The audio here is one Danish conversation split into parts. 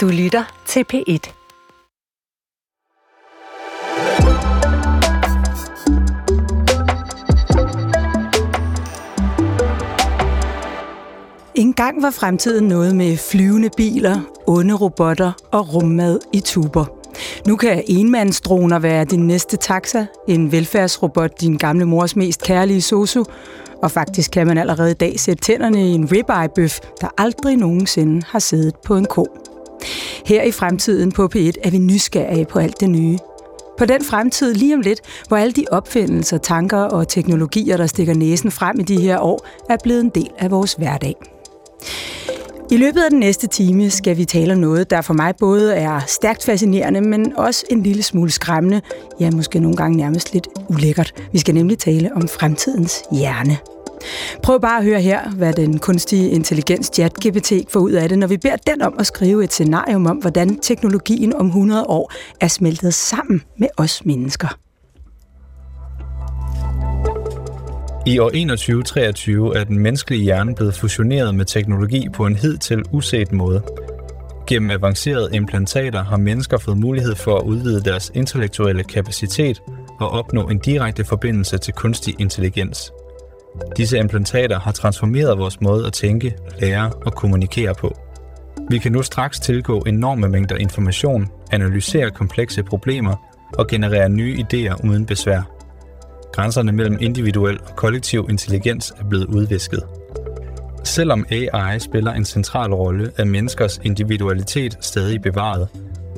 Du lytter til P1. En gang var fremtiden noget med flyvende biler, onde robotter og rummad i tuber. Nu kan enmandsdroner være din næste taxa, en velfærdsrobot din gamle mors mest kærlige sosu, og faktisk kan man allerede i dag sætte tænderne i en ribeye-bøf, der aldrig nogensinde har siddet på en ko. Her i fremtiden på P1 er vi nysgerrige på alt det nye. På den fremtid lige om lidt, hvor alle de opfindelser, tanker og teknologier, der stikker næsen frem i de her år, er blevet en del af vores hverdag. I løbet af den næste time skal vi tale om noget, der for mig både er stærkt fascinerende, men også en lille smule skræmmende, ja måske nogle gange nærmest lidt ulækkert. Vi skal nemlig tale om fremtidens hjerne. Prøv bare at høre her, hvad den kunstige intelligens ChatGPT får ud af det, når vi beder den om at skrive et scenarium om, hvordan teknologien om 100 år er smeltet sammen med os mennesker. I år 2123 er den menneskelige hjerne blevet fusioneret med teknologi på en hidtil uset måde. Gennem avancerede implantater har mennesker fået mulighed for at udvide deres intellektuelle kapacitet og opnå en direkte forbindelse til kunstig intelligens. Disse implantater har transformeret vores måde at tænke, lære og kommunikere på. Vi kan nu straks tilgå enorme mængder information, analysere komplekse problemer og generere nye idéer uden besvær. Grænserne mellem individuel og kollektiv intelligens er blevet udvisket. Selvom AI spiller en central rolle, er menneskers individualitet stadig bevaret.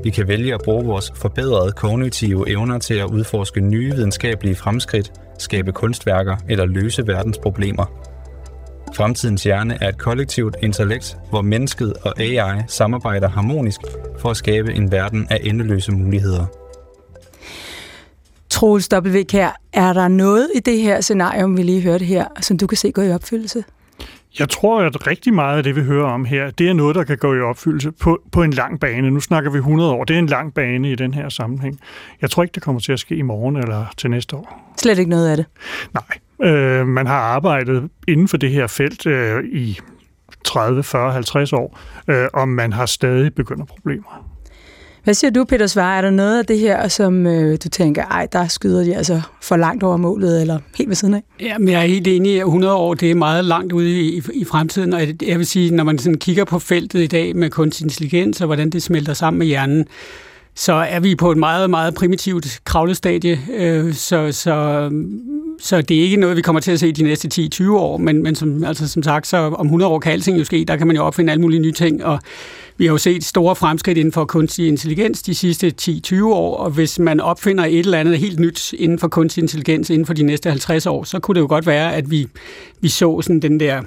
Vi kan vælge at bruge vores forbedrede kognitive evner til at udforske nye videnskabelige fremskridt, skabe kunstværker eller løse verdens problemer. Fremtidens hjerne er et kollektivt intellekt, hvor mennesket og AI samarbejder harmonisk for at skabe en verden af endeløse muligheder. Troels W. Kær, er der noget i det her scenario, vi lige hørte her, som du kan se gå i opfyldelse? Jeg tror, at rigtig meget af det, vi hører om her, det er noget, der kan gå i opfyldelse på, på en lang bane. Nu snakker vi 100 år. Det er en lang bane i den her sammenhæng. Jeg tror ikke, det kommer til at ske i morgen eller til næste år. Slet ikke noget af det? Nej. Øh, man har arbejdet inden for det her felt øh, i 30, 40, 50 år, øh, og man har stadig begyndt problemer. Hvad siger du, Peter Svare? Er der noget af det her, som øh, du tænker, ej, der skyder de altså for langt over målet, eller helt ved siden af? Jamen, jeg er helt enig i, at 100 år, det er meget langt ude i, i, i fremtiden, og jeg vil sige, når man sådan kigger på feltet i dag med kunstig intelligens, og hvordan det smelter sammen med hjernen, så er vi på et meget, meget primitivt kravlestadie, øh, så, så, så det er ikke noget, vi kommer til at se de næste 10-20 år, men, men som, altså, som sagt, så om 100 år kan alting jo ske, der kan man jo opfinde alle mulige nye ting, og vi har jo set store fremskridt inden for kunstig intelligens de sidste 10-20 år, og hvis man opfinder et eller andet helt nyt inden for kunstig intelligens inden for de næste 50 år, så kunne det jo godt være, at vi, vi så sådan den der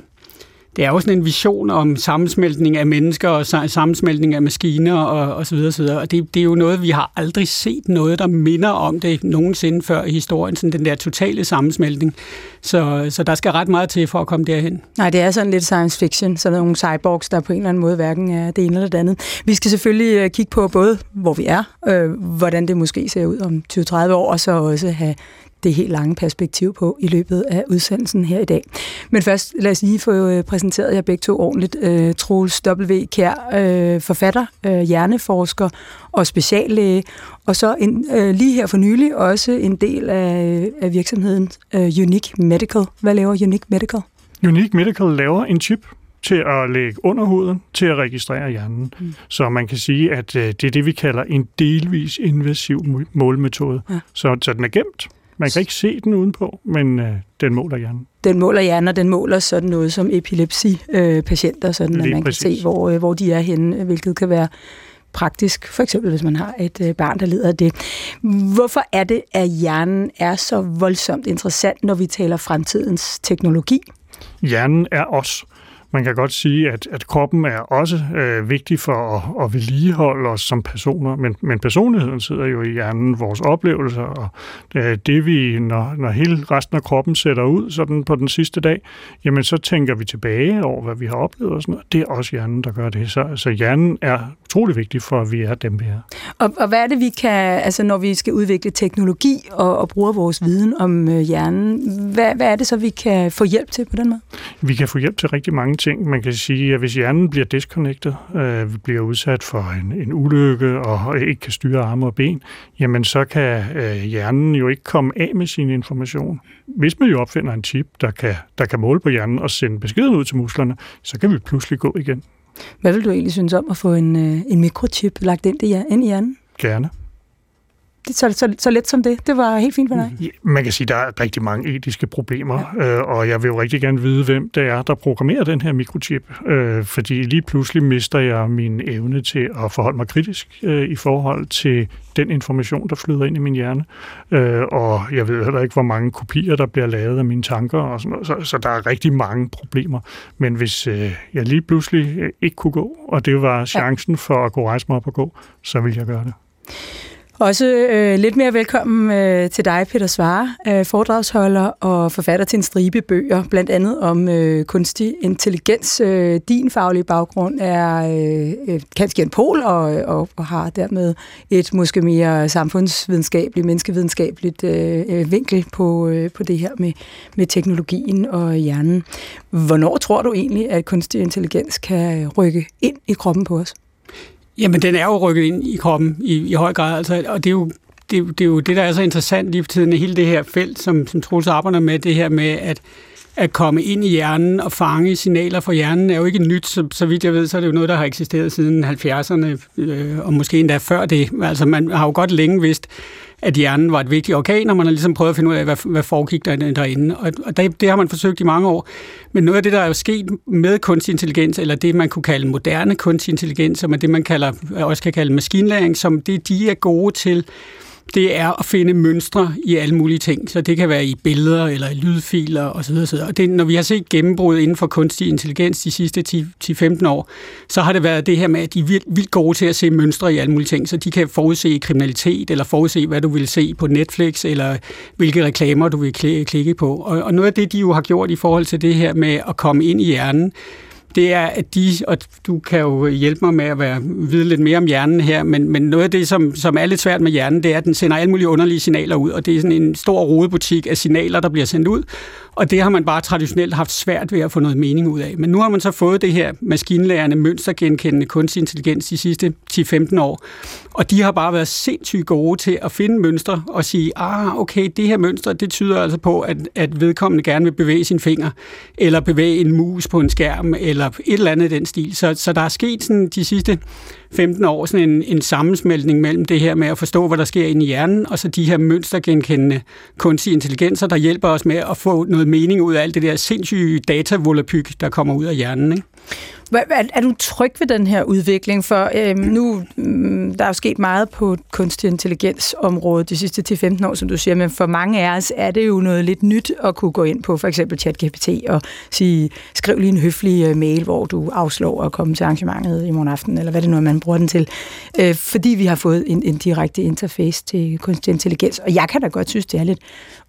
det er jo sådan en vision om sammensmeltning af mennesker og sammensmeltning af maskiner og, og så videre, så videre. Og det, det er jo noget, vi har aldrig set noget, der minder om det nogensinde før i historien, sådan den der totale sammensmeltning. Så, så der skal ret meget til for at komme derhen. Nej, det er sådan lidt science fiction, sådan nogle cyborgs, der på en eller anden måde hverken er det ene eller det andet. Vi skal selvfølgelig øh, kigge på både, hvor vi er, øh, hvordan det måske ser ud om 20-30 år, og så også have det helt lange perspektiv på i løbet af udsendelsen her i dag. Men først lad os lige få øh, præsenteret jer begge to ordentligt. Uh, Troels W. Kjær, uh, forfatter, uh, hjerneforsker og speciallæge, og så en, uh, lige her for nylig også en del af, af virksomheden uh, Unique Medical. Hvad laver Unique Medical? Unique Medical laver en chip, til at lægge under huden, til at registrere hjernen. Mm. Så man kan sige, at det er det, vi kalder en delvis invasiv målmetode. Ja. Så, så den er gemt, man kan ikke se den udenpå, men øh, den måler hjernen. Den måler hjernen, og den måler sådan noget som epilepsi-patienter, sådan at man præcis. kan se, hvor, øh, hvor de er henne, hvilket kan være praktisk, for eksempel hvis man har et øh, barn, der lider af det. Hvorfor er det, at hjernen er så voldsomt interessant, når vi taler fremtidens teknologi? Hjernen er os. Man kan godt sige, at, at kroppen er også øh, vigtig for at, at vedligeholde os som personer, men, men personligheden sidder jo i hjernen, vores oplevelser, og øh, det vi, når, når hele resten af kroppen sætter ud sådan på den sidste dag, jamen så tænker vi tilbage over, hvad vi har oplevet og sådan noget. Det er også hjernen, der gør det. Så, så hjernen er utrolig vigtigt for, at vi er dem, vi er. Og, og hvad er det, vi kan, altså når vi skal udvikle teknologi og, og bruge vores viden om øh, hjernen, hvad, hvad er det så, vi kan få hjælp til på den måde? Vi kan få hjælp til rigtig mange ting. Man kan sige, at hvis hjernen bliver disconnected, øh, bliver udsat for en, en ulykke og ikke kan styre arme og ben, jamen så kan øh, hjernen jo ikke komme af med sin information. Hvis man jo opfinder en chip, der kan, der kan måle på hjernen og sende beskeden ud til musklerne, så kan vi pludselig gå igen. Hvad vil du egentlig synes om at få en, øh, en mikrochip lagt ind i, ind i hjernen? Gerne det, så, så, så let som det. Det var helt fint for dig. Ja, man kan sige, at der er rigtig mange etiske problemer, ja. øh, og jeg vil jo rigtig gerne vide, hvem det er, der programmerer den her mikrochip. Øh, fordi lige pludselig mister jeg min evne til at forholde mig kritisk øh, i forhold til den information, der flyder ind i min hjerne. Øh, og jeg ved heller ikke, hvor mange kopier, der bliver lavet af mine tanker og sådan noget. Så, så der er rigtig mange problemer. Men hvis øh, jeg lige pludselig øh, ikke kunne gå, og det var chancen ja. for at gå rejse mig op og gå, så vil jeg gøre det. Også øh, lidt mere velkommen øh, til dig, Peter Svare, øh, foredragsholder og forfatter til en stribe bøger, blandt andet om øh, kunstig intelligens. Øh, din faglige baggrund er øh, kanskje en pol og, og, og har dermed et måske mere samfundsvidenskabeligt, menneskevidenskabeligt øh, øh, vinkel på, øh, på det her med, med teknologien og hjernen. Hvornår tror du egentlig, at kunstig intelligens kan rykke ind i kroppen på os? Jamen, den er jo rykket ind i kroppen i, i høj grad, altså, og det er jo det, det er jo det, der er så interessant lige for tiden, hele det her felt, som, som Troels arbejder med, det her med, at at komme ind i hjernen og fange signaler fra hjernen er jo ikke nyt, så, så vidt jeg ved, så er det jo noget, der har eksisteret siden 70'erne, øh, og måske endda før det. Altså man har jo godt længe vidst, at hjernen var et vigtigt organ, og man har ligesom prøvet at finde ud af, hvad, hvad foregik der derinde. Og, og det, det har man forsøgt i mange år. Men noget af det, der er jo sket med kunstig intelligens, eller det, man kunne kalde moderne kunstig intelligens, som er det, man kalder, også kan kalde maskinlæring, som det, de er gode til, det er at finde mønstre i alle mulige ting. Så det kan være i billeder eller i lydfiler osv. osv. Og det, når vi har set gennembrud inden for kunstig intelligens de sidste 10-15 år, så har det været det her med, at de er vildt gode til at se mønstre i alle mulige ting. Så de kan forudse kriminalitet, eller forudse, hvad du vil se på Netflix, eller hvilke reklamer du vil klikke på. Og, og noget af det, de jo har gjort i forhold til det her med at komme ind i hjernen, det er, at de, og du kan jo hjælpe mig med at være, vide lidt mere om hjernen her, men, men noget af det, som, som er lidt svært med hjernen, det er, at den sender alle mulige underlige signaler ud, og det er sådan en stor rodebutik af signaler, der bliver sendt ud, og det har man bare traditionelt haft svært ved at få noget mening ud af. Men nu har man så fået det her maskinlærende, mønstergenkendende kunstig intelligens de sidste 10-15 år, og de har bare været sindssygt gode til at finde mønstre og sige, ah, okay, det her mønster, det tyder altså på, at, at vedkommende gerne vil bevæge sin finger, eller bevæge en mus på en skærm, eller et eller andet i den stil. Så, så der er sket sådan de sidste 15 år sådan en, en sammensmeltning mellem det her med at forstå, hvad der sker inde i hjernen, og så de her mønstergenkendende kunstige intelligenser, der hjælper os med at få noget mening ud af alt det der sindssyge datavolapyk, der kommer ud af hjernen. Ikke? Er, er du tryg ved den her udvikling? For øhm, nu, mm, der er jo sket meget på kunstig intelligensområdet de sidste 10-15 år, som du siger, men for mange af os er det jo noget lidt nyt at kunne gå ind på for eksempel ChatGPT og sige, skriv lige en høflig øh, mail, hvor du afslår at komme til arrangementet i morgen aften, eller hvad det nu er, man bruger den til. Øh, fordi vi har fået en, en direkte interface til kunstig intelligens. Og jeg kan da godt synes, det er lidt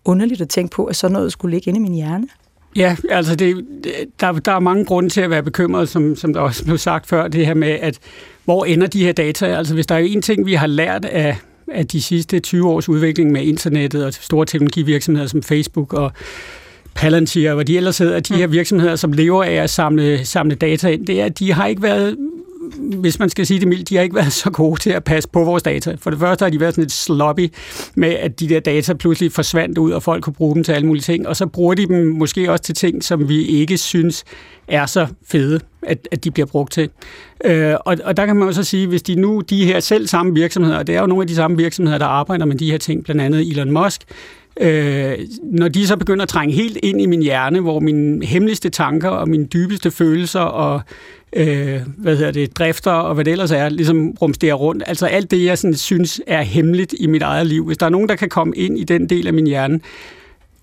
underligt at tænke på, at sådan noget skulle ligge inde i min hjerne. Ja, altså det, der, der er mange grunde til at være bekymret, som, som der også blev sagt før, det her med, at hvor ender de her data? Altså hvis der er en ting, vi har lært af, af de sidste 20 års udvikling med internettet og store teknologivirksomheder som Facebook og Palantir, hvor de ellers hedder, de her virksomheder, som lever af at samle, samle data ind, det er, at de har ikke været hvis man skal sige det mildt, de har ikke været så gode til at passe på vores data. For det første har de været sådan lidt sloppy med, at de der data pludselig forsvandt ud, og folk kunne bruge dem til alle mulige ting. Og så bruger de dem måske også til ting, som vi ikke synes er så fede, at, at de bliver brugt til. Øh, og, og der kan man også sige, hvis de nu, de her selv samme virksomheder, og det er jo nogle af de samme virksomheder, der arbejder med de her ting, blandt andet Elon Musk, Øh, når de så begynder at trænge helt ind i min hjerne, hvor mine hemmeligste tanker og mine dybeste følelser og øh, hvad hedder det, drifter og hvad det ellers er, ligesom rumsterer rundt. Altså alt det, jeg sådan synes er hemmeligt i mit eget liv. Hvis der er nogen, der kan komme ind i den del af min hjerne,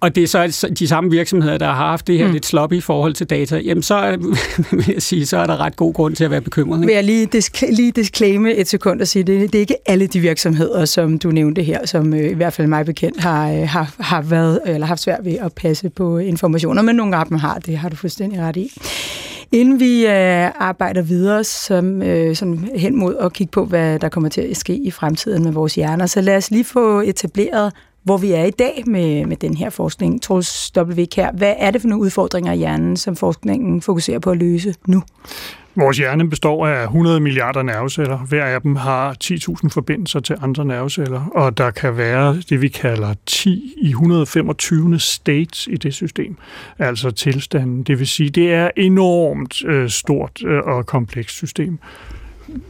og det er så de samme virksomheder, der har haft det her mm. lidt sloppy i forhold til data, jamen så er, vil jeg sige, så er der ret god grund til at være bekymret. Ikke? Vil jeg lige, disk- lige disclaime et sekund og sige, det, det er ikke alle de virksomheder, som du nævnte her, som øh, i hvert fald mig bekendt har, øh, har, har været eller haft svært ved at passe på informationer, men nogle af dem har, det har du fuldstændig ret i. Inden vi øh, arbejder videre som, øh, sådan hen mod at kigge på, hvad der kommer til at ske i fremtiden med vores hjerner, så lad os lige få etableret, hvor vi er i dag med, med den her forskning. Troels W. Kær, hvad er det for nogle udfordringer i hjernen, som forskningen fokuserer på at løse nu? Vores hjerne består af 100 milliarder nerveceller. Hver af dem har 10.000 forbindelser til andre nerveceller, og der kan være det, vi kalder 10 i 125. states i det system, altså tilstanden. Det vil sige, det er enormt øh, stort øh, og komplekst system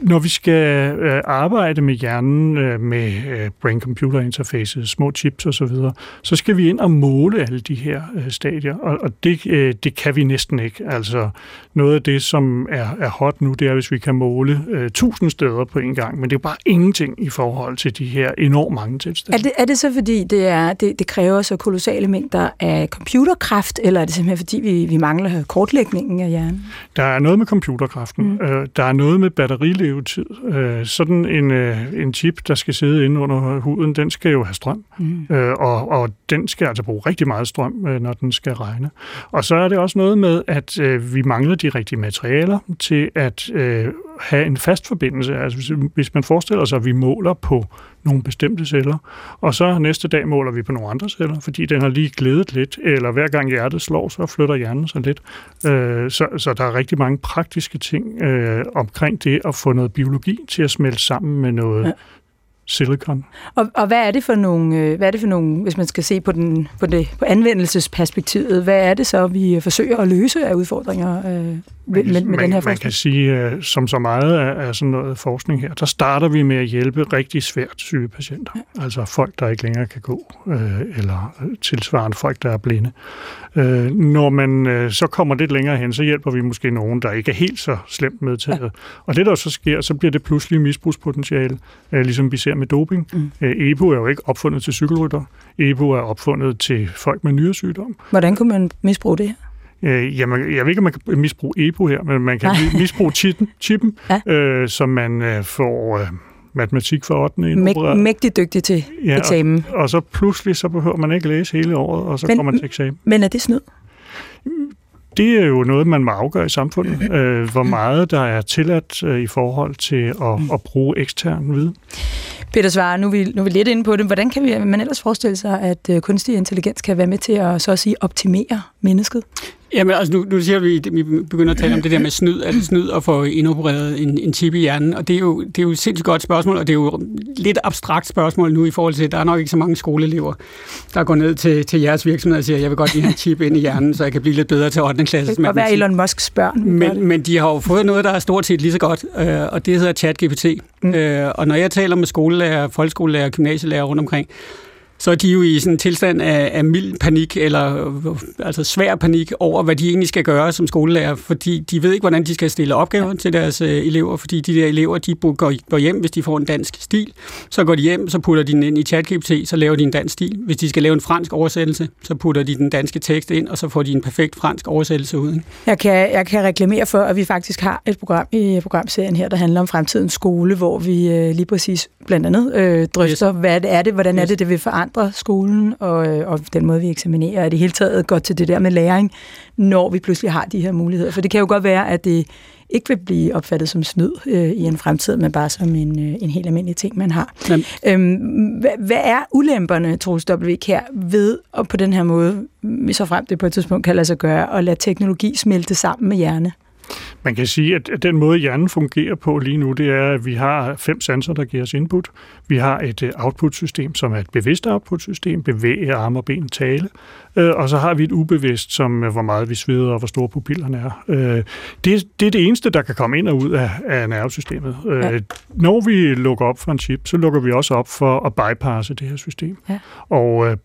når vi skal øh, arbejde med hjernen, øh, med øh, brain-computer interfaces, små chips osv., så, så skal vi ind og måle alle de her øh, stadier, og, og det, øh, det kan vi næsten ikke. Altså noget af det, som er, er hot nu, det er, hvis vi kan måle øh, tusind steder på en gang, men det er bare ingenting i forhold til de her enormt mange tilstande. Er det, er det så, fordi det, er, det, det kræver så kolossale mængder af computerkraft, eller er det simpelthen, fordi vi, vi mangler kortlægningen af hjernen? Der er noget med computerkraften. Mm. Øh, der er noget med batteri batterilevetid. Øh, sådan en, øh, en chip, der skal sidde inde under huden, den skal jo have strøm. Mm. Øh, og, og den skal altså bruge rigtig meget strøm, øh, når den skal regne. Og så er det også noget med, at øh, vi mangler de rigtige materialer til at øh, have en fast forbindelse. Altså hvis, hvis man forestiller sig, at vi måler på nogle bestemte celler, og så næste dag måler vi på nogle andre celler, fordi den har lige glædet lidt, eller hver gang hjertet slår, så flytter hjernen sig lidt. Øh, så, så der er rigtig mange praktiske ting øh, omkring det at få noget biologi til at smelte sammen med noget ja silicon. Og, og hvad er det for nogle, øh, hvad er det for nogle, hvis man skal se på den på det på anvendelsesperspektivet, hvad er det så vi forsøger at løse af udfordringer øh, med, med, med man, den her forskning? Man kan sige, uh, som så meget af, af sådan noget forskning her, der starter vi med at hjælpe rigtig svært syge patienter. Ja. Altså folk, der ikke længere kan gå, uh, eller tilsvarende folk, der er blinde. Uh, når man uh, så kommer lidt længere hen, så hjælper vi måske nogen, der ikke er helt så slemt medtaget. Ja. Og det der så sker, så bliver det pludselig misbrugspotentiale, uh, ligesom vi ser ser med doping. Mm. Øh, EPO er jo ikke opfundet til cykelrytter. EPO er opfundet til folk med nyresygdom. Hvordan kunne man misbruge det her? Øh, jamen, jeg ved ikke, om man kan misbruge EPO her, men man kan Nej. misbruge chippen, chippen ja. øh, som man øh, får... Øh, matematik for 8. Mæg, mægtig dygtig til ja, eksamen. Og, og så pludselig, så behøver man ikke læse hele året, og så men, kommer man til eksamen. Men er det snyd? Det er jo noget, man må afgøre i samfundet, øh, hvor meget der er tilladt øh, i forhold til at, at bruge ekstern viden. Peter Svare, nu er, vi, nu er vi lidt inde på det. Hvordan kan vi, man ellers forestille sig, at øh, kunstig intelligens kan være med til at, så at sige, optimere mennesket? Jamen, altså nu, nu siger vi, at vi begynder at tale om det der med snyd, at snyd og få indopereret en, en chip i hjernen, og det er, jo, det er jo et sindssygt godt spørgsmål, og det er jo lidt abstrakt spørgsmål nu i forhold til, at der er nok ikke så mange skoleelever, der går ned til, til jeres virksomhed og siger, jeg vil godt lige have en chip ind i hjernen, så jeg kan blive lidt bedre til 8. klasse. Det kan være Elon Musks børn. Men, men de har jo fået noget, der er stort set lige så godt, øh, og det hedder ChatGPT. Mm. Øh, og når jeg taler med skolelærer, folkeskolelærer og gymnasielærer rundt omkring, så er de jo i sådan en tilstand af, af mild panik, eller altså svær panik over, hvad de egentlig skal gøre som skolelærer, fordi de ved ikke, hvordan de skal stille opgaver ja. til deres uh, elever, fordi de der elever, de går, går hjem, hvis de får en dansk stil, så går de hjem, så putter de den ind i ChatGPT, så laver de en dansk stil. Hvis de skal lave en fransk oversættelse, så putter de den danske tekst ind, og så får de en perfekt fransk oversættelse ud. Jeg kan, jeg kan reklamere for, at vi faktisk har et program i programserien her, der handler om fremtidens skole, hvor vi uh, lige præcis blandt andet øh, drøfter, yes. hvad det er det, hvordan yes. er det, det vil forandre skolen, og, øh, og den måde, vi eksaminerer, er det hele taget godt til det der med læring, når vi pludselig har de her muligheder. For det kan jo godt være, at det ikke vil blive opfattet som snyd øh, i en fremtid, men bare som en, øh, en helt almindelig ting, man har. Øhm, hvad, hvad er ulemperne, Troels W. her ved at på den her måde, så frem det på et tidspunkt kan lade sig gøre, at lade teknologi smelte sammen med hjerne? Man kan sige, at den måde, hjernen fungerer på lige nu, det er, at vi har fem sanser, der giver os input. Vi har et øh, output-system, som er et bevidst output-system, bevæge arme og ben, tale. Øh, og så har vi et ubevidst, som hvor meget vi sveder og hvor store pupillerne er. Øh, det, det er det eneste, der kan komme ind og ud af, af nervesystemet. Ja. Når vi lukker op for en chip, så lukker vi også op for at bypasse det her system. Ja. Og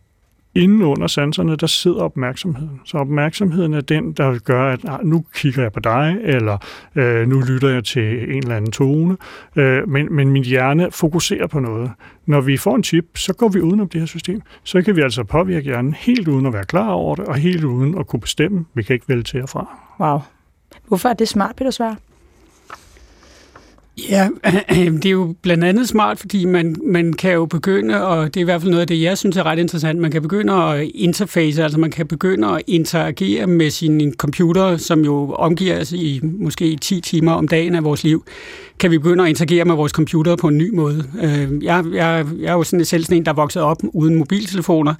Inden under sanserne, der sidder opmærksomheden. Så opmærksomheden er den, der gør, at ah, nu kigger jeg på dig, eller øh, nu lytter jeg til en eller anden tone. Øh, men, men min hjerne fokuserer på noget. Når vi får en chip, så går vi udenom det her system. Så kan vi altså påvirke hjernen helt uden at være klar over det, og helt uden at kunne bestemme. Vi kan ikke vælge til og fra. Wow. Hvorfor er det smart, Peter Svær? Ja, det er jo blandt andet smart, fordi man, man kan jo begynde, og det er i hvert fald noget af det, jeg synes er ret interessant, man kan begynde at interface, altså man kan begynde at interagere med sin computer, som jo omgiver os i måske 10 timer om dagen af vores liv, kan vi begynde at interagere med vores computer på en ny måde. Øh, jeg, jeg, jeg er jo sådan selv sådan en, der er vokset op uden mobiltelefoner,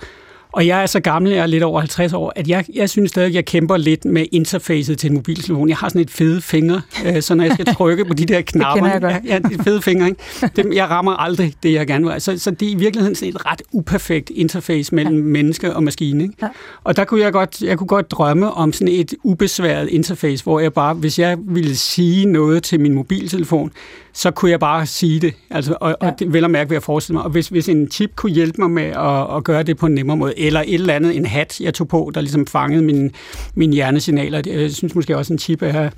og jeg er så gammel, jeg er lidt over 50 år, at jeg, jeg synes stadig, at jeg kæmper lidt med interfacet til en mobiltelefon. Jeg har sådan et fede finger, øh, så når jeg skal trykke på de der knapper, det jeg ja, det fede fingre, ikke? Dem, jeg rammer aldrig det, jeg gerne vil. Så, så det er i virkeligheden sådan et ret uperfekt interface mellem ja. menneske og maskine. Ikke? Ja. Og der kunne jeg godt, jeg kunne godt drømme om sådan et ubesværet interface, hvor jeg bare, hvis jeg ville sige noget til min mobiltelefon, så kunne jeg bare sige det. Altså, og, ja. og det vel at mærke ved at forestille mig. Og hvis, hvis en chip kunne hjælpe mig med at, at gøre det på en nemmere måde, eller et eller andet, en hat, jeg tog på, der ligesom fangede min, min hjernesignaler. Jeg synes måske også, en chip er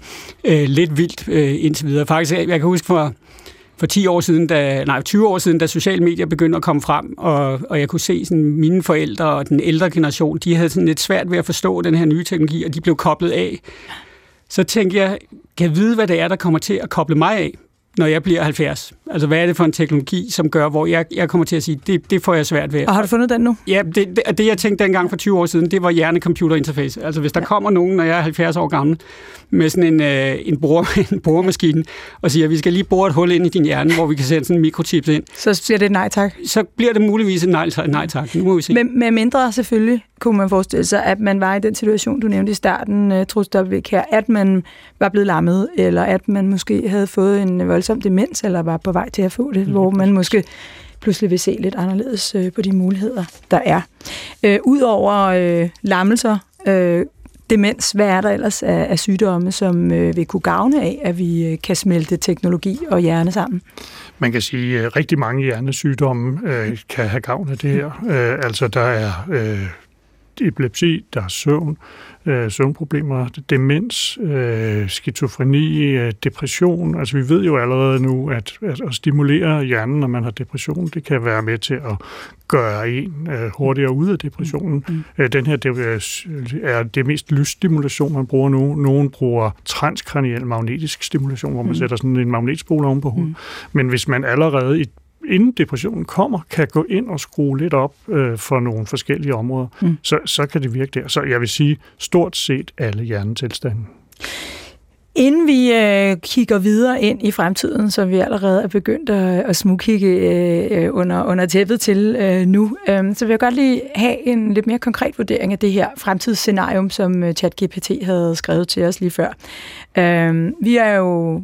øh, lidt vildt øh, indtil videre. Faktisk, jeg, jeg kan huske for for 10 år siden, da, nej, 20 år siden, da sociale medier begyndte at komme frem, og, og jeg kunne se sådan, mine forældre og den ældre generation, de havde sådan lidt svært ved at forstå den her nye teknologi, og de blev koblet af. Så tænkte jeg, kan jeg vide, hvad det er, der kommer til at koble mig af? Når jeg bliver 70? Altså, hvad er det for en teknologi, som gør, hvor jeg, jeg kommer til at sige, det, det får jeg svært ved. Og har du fundet den nu? Ja, det, det, det jeg tænkte dengang for 20 år siden, det var hjerne-computer interface. Altså, hvis der ja. kommer nogen, når jeg er 70 år gammel, med sådan en, øh, en, bore, en boremaskine, og siger, at vi skal lige bore et hul ind i din hjerne, hvor vi kan sætte sådan en mikrochips ind. Så siger det nej tak? Så bliver det muligvis et nej, nej tak. Nu må vi se. Med, med mindre selvfølgelig, kunne man forestille sig, at man var i den situation, du nævnte i starten, uh, Troels her, at man var blevet lammet, eller at man måske havde fået en voldsom demens, eller var på vej til at få det, mm. hvor man måske pludselig vil se lidt anderledes uh, på de muligheder, der er. Uh, Udover uh, lammelser, uh, demens, hvad er der ellers af, af sygdomme, som uh, vil kunne gavne af, at vi uh, kan smelte teknologi og hjerne sammen? Man kan sige, at rigtig mange hjernesygdomme uh, kan have gavn af det her. Uh, altså, der er uh, epilepsi, der er søvn, øh, søvnproblemer, demens, øh, skizofreni, øh, depression. Altså vi ved jo allerede nu, at, at at stimulere hjernen, når man har depression, det kan være med til at gøre en øh, hurtigere ud af depressionen. Mm. Øh, den her det er det mest lysstimulation, man bruger nu. Nogen bruger transkraniel magnetisk stimulation, hvor man mm. sætter sådan en magnetspole oven på hovedet. Mm. Men hvis man allerede i inden depressionen kommer, kan gå ind og skrue lidt op øh, for nogle forskellige områder, mm. så, så kan det virke der. Så jeg vil sige stort set alle hjernetilstande. Inden vi øh, kigger videre ind i fremtiden, som vi allerede er begyndt at, at smugkigge øh, under, under tæppet til øh, nu, øh, så vil jeg godt lige have en lidt mere konkret vurdering af det her fremtidsscenarium, som øh, ChatGPT havde skrevet til os lige før. Øh, vi er jo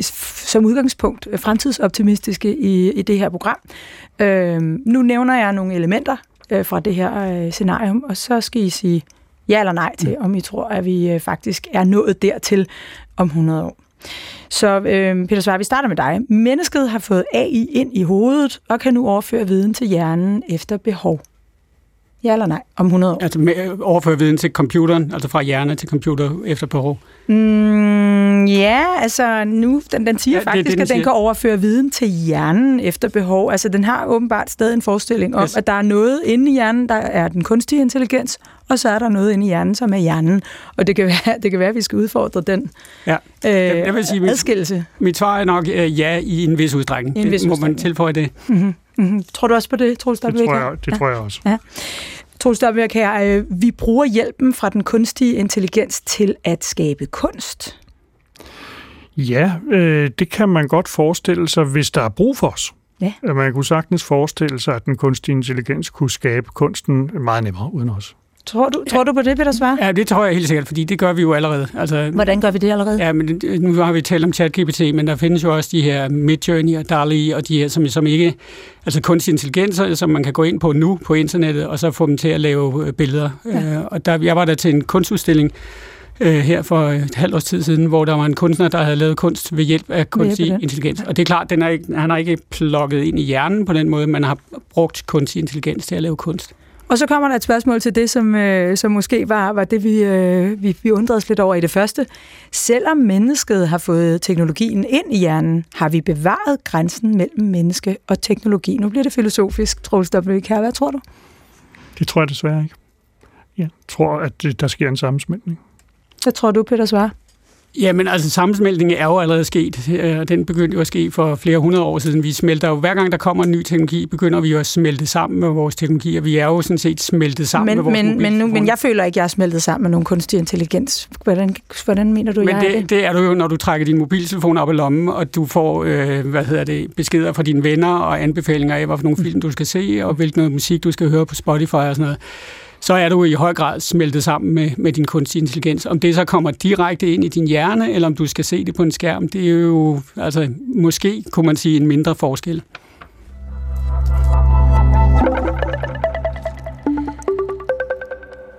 som udgangspunkt fremtidsoptimistiske i, i det her program. Øh, nu nævner jeg nogle elementer øh, fra det her øh, scenarium, og så skal I sige ja eller nej til, mm. om I tror, at vi øh, faktisk er nået dertil om 100 år. Så øh, Peter Svare, vi starter med dig. Mennesket har fået AI ind i hovedet og kan nu overføre viden til hjernen efter behov. Ja eller nej, om 100 år? Altså med, overføre viden til computeren, altså fra hjerne til computer efter behov? Mm, ja, altså nu, den, den siger ja, faktisk, det, det, den at den siger. kan overføre viden til hjernen efter behov. Altså den har åbenbart stadig en forestilling om, yes. at der er noget inde i hjernen, der er den kunstige intelligens, og så er der noget inde i hjernen, som er hjernen. Og det kan være, det kan være at vi skal udfordre den ja. øh, jeg vil sige, adskillelse. Mit, mit svar er nok øh, ja i en vis udstrækning. I en vis det, må udstrækning. man tilføje det. Mm-hmm. Mm-hmm. Tror du også på det, Troels Det, tror jeg, det ja. tror jeg også. Ja. Troels her, øh, vi bruger hjælpen fra den kunstige intelligens til at skabe kunst. Ja, øh, det kan man godt forestille sig, hvis der er brug for os. Ja. Man kunne sagtens forestille sig, at den kunstige intelligens kunne skabe kunsten meget nemmere uden os. Tror du, tror du på det, Peter Svar? Ja, det tror jeg helt sikkert, fordi det gør vi jo allerede. Altså, Hvordan gør vi det allerede? Ja, men nu har vi talt om ChatGPT, men der findes jo også de her Midjourney og DALI, og de her, som, som ikke... Altså kunstig intelligens, som man kan gå ind på nu på internettet, og så få dem til at lave øh, billeder. Ja. Øh, og der, jeg var der til en kunstudstilling, øh, her for et halvt års tid siden, hvor der var en kunstner, der havde lavet kunst ved hjælp af kunstig intelligens. Og det er klart, den er ikke, han har ikke plukket ind i hjernen på den måde, man har brugt kunstig intelligens til at lave kunst. Og så kommer der et spørgsmål til det, som, øh, som måske var, var det, vi, øh, vi, vi undrede os lidt over i det første. Selvom mennesket har fået teknologien ind i hjernen, har vi bevaret grænsen mellem menneske og teknologi. Nu bliver det filosofisk, Troels W. Kær. Hvad tror du? Det tror jeg desværre ikke. Jeg tror, at der sker en sammensmeltning. Hvad tror du, Peter Svar? Jamen altså sammensmeltningen er jo allerede sket, øh, den begyndte jo at ske for flere hundrede år siden. Vi smelter jo, hver gang der kommer en ny teknologi, begynder vi jo at smelte sammen med vores teknologi, og vi er jo sådan set smeltet sammen men, med vores men, men, nu, men jeg føler ikke, jeg er smeltet sammen med nogen kunstig intelligens. Hvordan, hvordan mener du, men jeg det, er det? det er du jo, når du trækker din mobiltelefon op i lommen, og du får øh, hvad hedder det, beskeder fra dine venner og anbefalinger af, for nogle film du skal se, og hvilken musik du skal høre på Spotify og sådan noget så er du i høj grad smeltet sammen med, med din kunstig intelligens. Om det så kommer direkte ind i din hjerne, eller om du skal se det på en skærm, det er jo, altså, måske kunne man sige, en mindre forskel.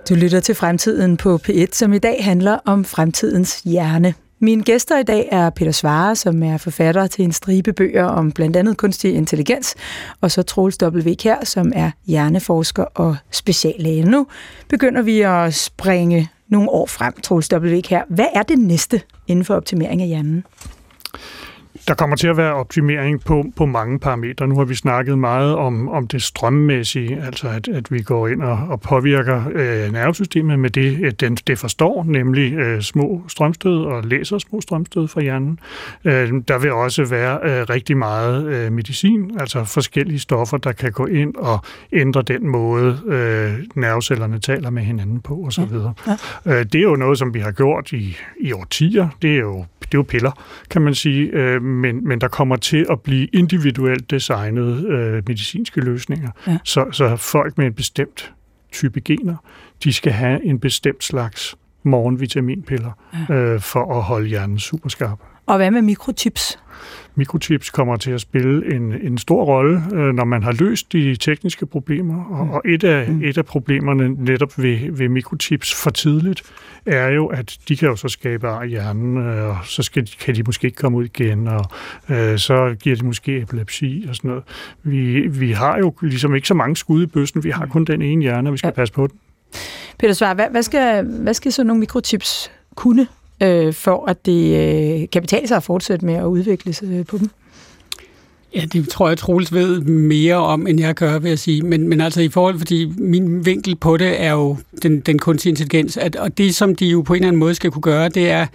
Du lytter til Fremtiden på P1, som i dag handler om fremtidens hjerne. Mine gæster i dag er Peter Svare, som er forfatter til en stribe bøger om blandt andet kunstig intelligens, og så Troels W. Kær, som er hjerneforsker og speciallæge. Nu begynder vi at springe nogle år frem, Troels W. Kær. Hvad er det næste inden for optimering af hjernen? Der kommer til at være optimering på, på mange parametre. Nu har vi snakket meget om, om det strømmæssige, altså at, at vi går ind og, og påvirker øh, nervesystemet med det, øh, den, det forstår, nemlig øh, små strømstød og læser små strømstød fra hjernen. Øh, der vil også være øh, rigtig meget øh, medicin, altså forskellige stoffer, der kan gå ind og ændre den måde, øh, nervecellerne taler med hinanden på osv. Ja. Ja. Øh, det er jo noget, som vi har gjort i, i årtier. Det er jo, det er jo piller, kan man sige. Øh, men, men der kommer til at blive individuelt designede øh, medicinske løsninger. Ja. Så, så folk med en bestemt type gener, de skal have en bestemt slags morgenvitaminpiller ja. øh, for at holde hjernen super skarp. Og hvad med mikrochips? Mikrochips kommer til at spille en, en stor rolle, øh, når man har løst de tekniske problemer. Og, og et, af, mm. et af problemerne netop ved, ved mikrochips for tidligt, er jo, at de kan jo så skabe ar i hjernen, øh, og så skal, kan de måske ikke komme ud igen, og øh, så giver det måske epilepsi og sådan noget. Vi, vi har jo ligesom ikke så mange skud i bøssen, vi har kun den ene hjerne, og vi skal ja. passe på den. Peter Svar, hvad, hvad, skal, hvad skal så nogle mikrochips kunne, øh, for at det øh, kan betale sig at fortsætte med at udvikle sig øh, på dem? Ja, det tror jeg, Troels ved mere om, end jeg gør, vil jeg sige. Men, men altså i forhold, fordi min vinkel på det er jo den, den kunstige intelligens, at, og det, som de jo på en eller anden måde skal kunne gøre, det er,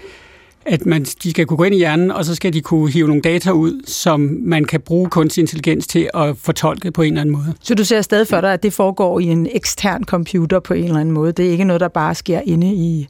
at man, de skal kunne gå ind i hjernen, og så skal de kunne hive nogle data ud, som man kan bruge kunstig intelligens til at fortolke på en eller anden måde. Så du ser stadig for dig, at det foregår i en ekstern computer på en eller anden måde? Det er ikke noget, der bare sker inde i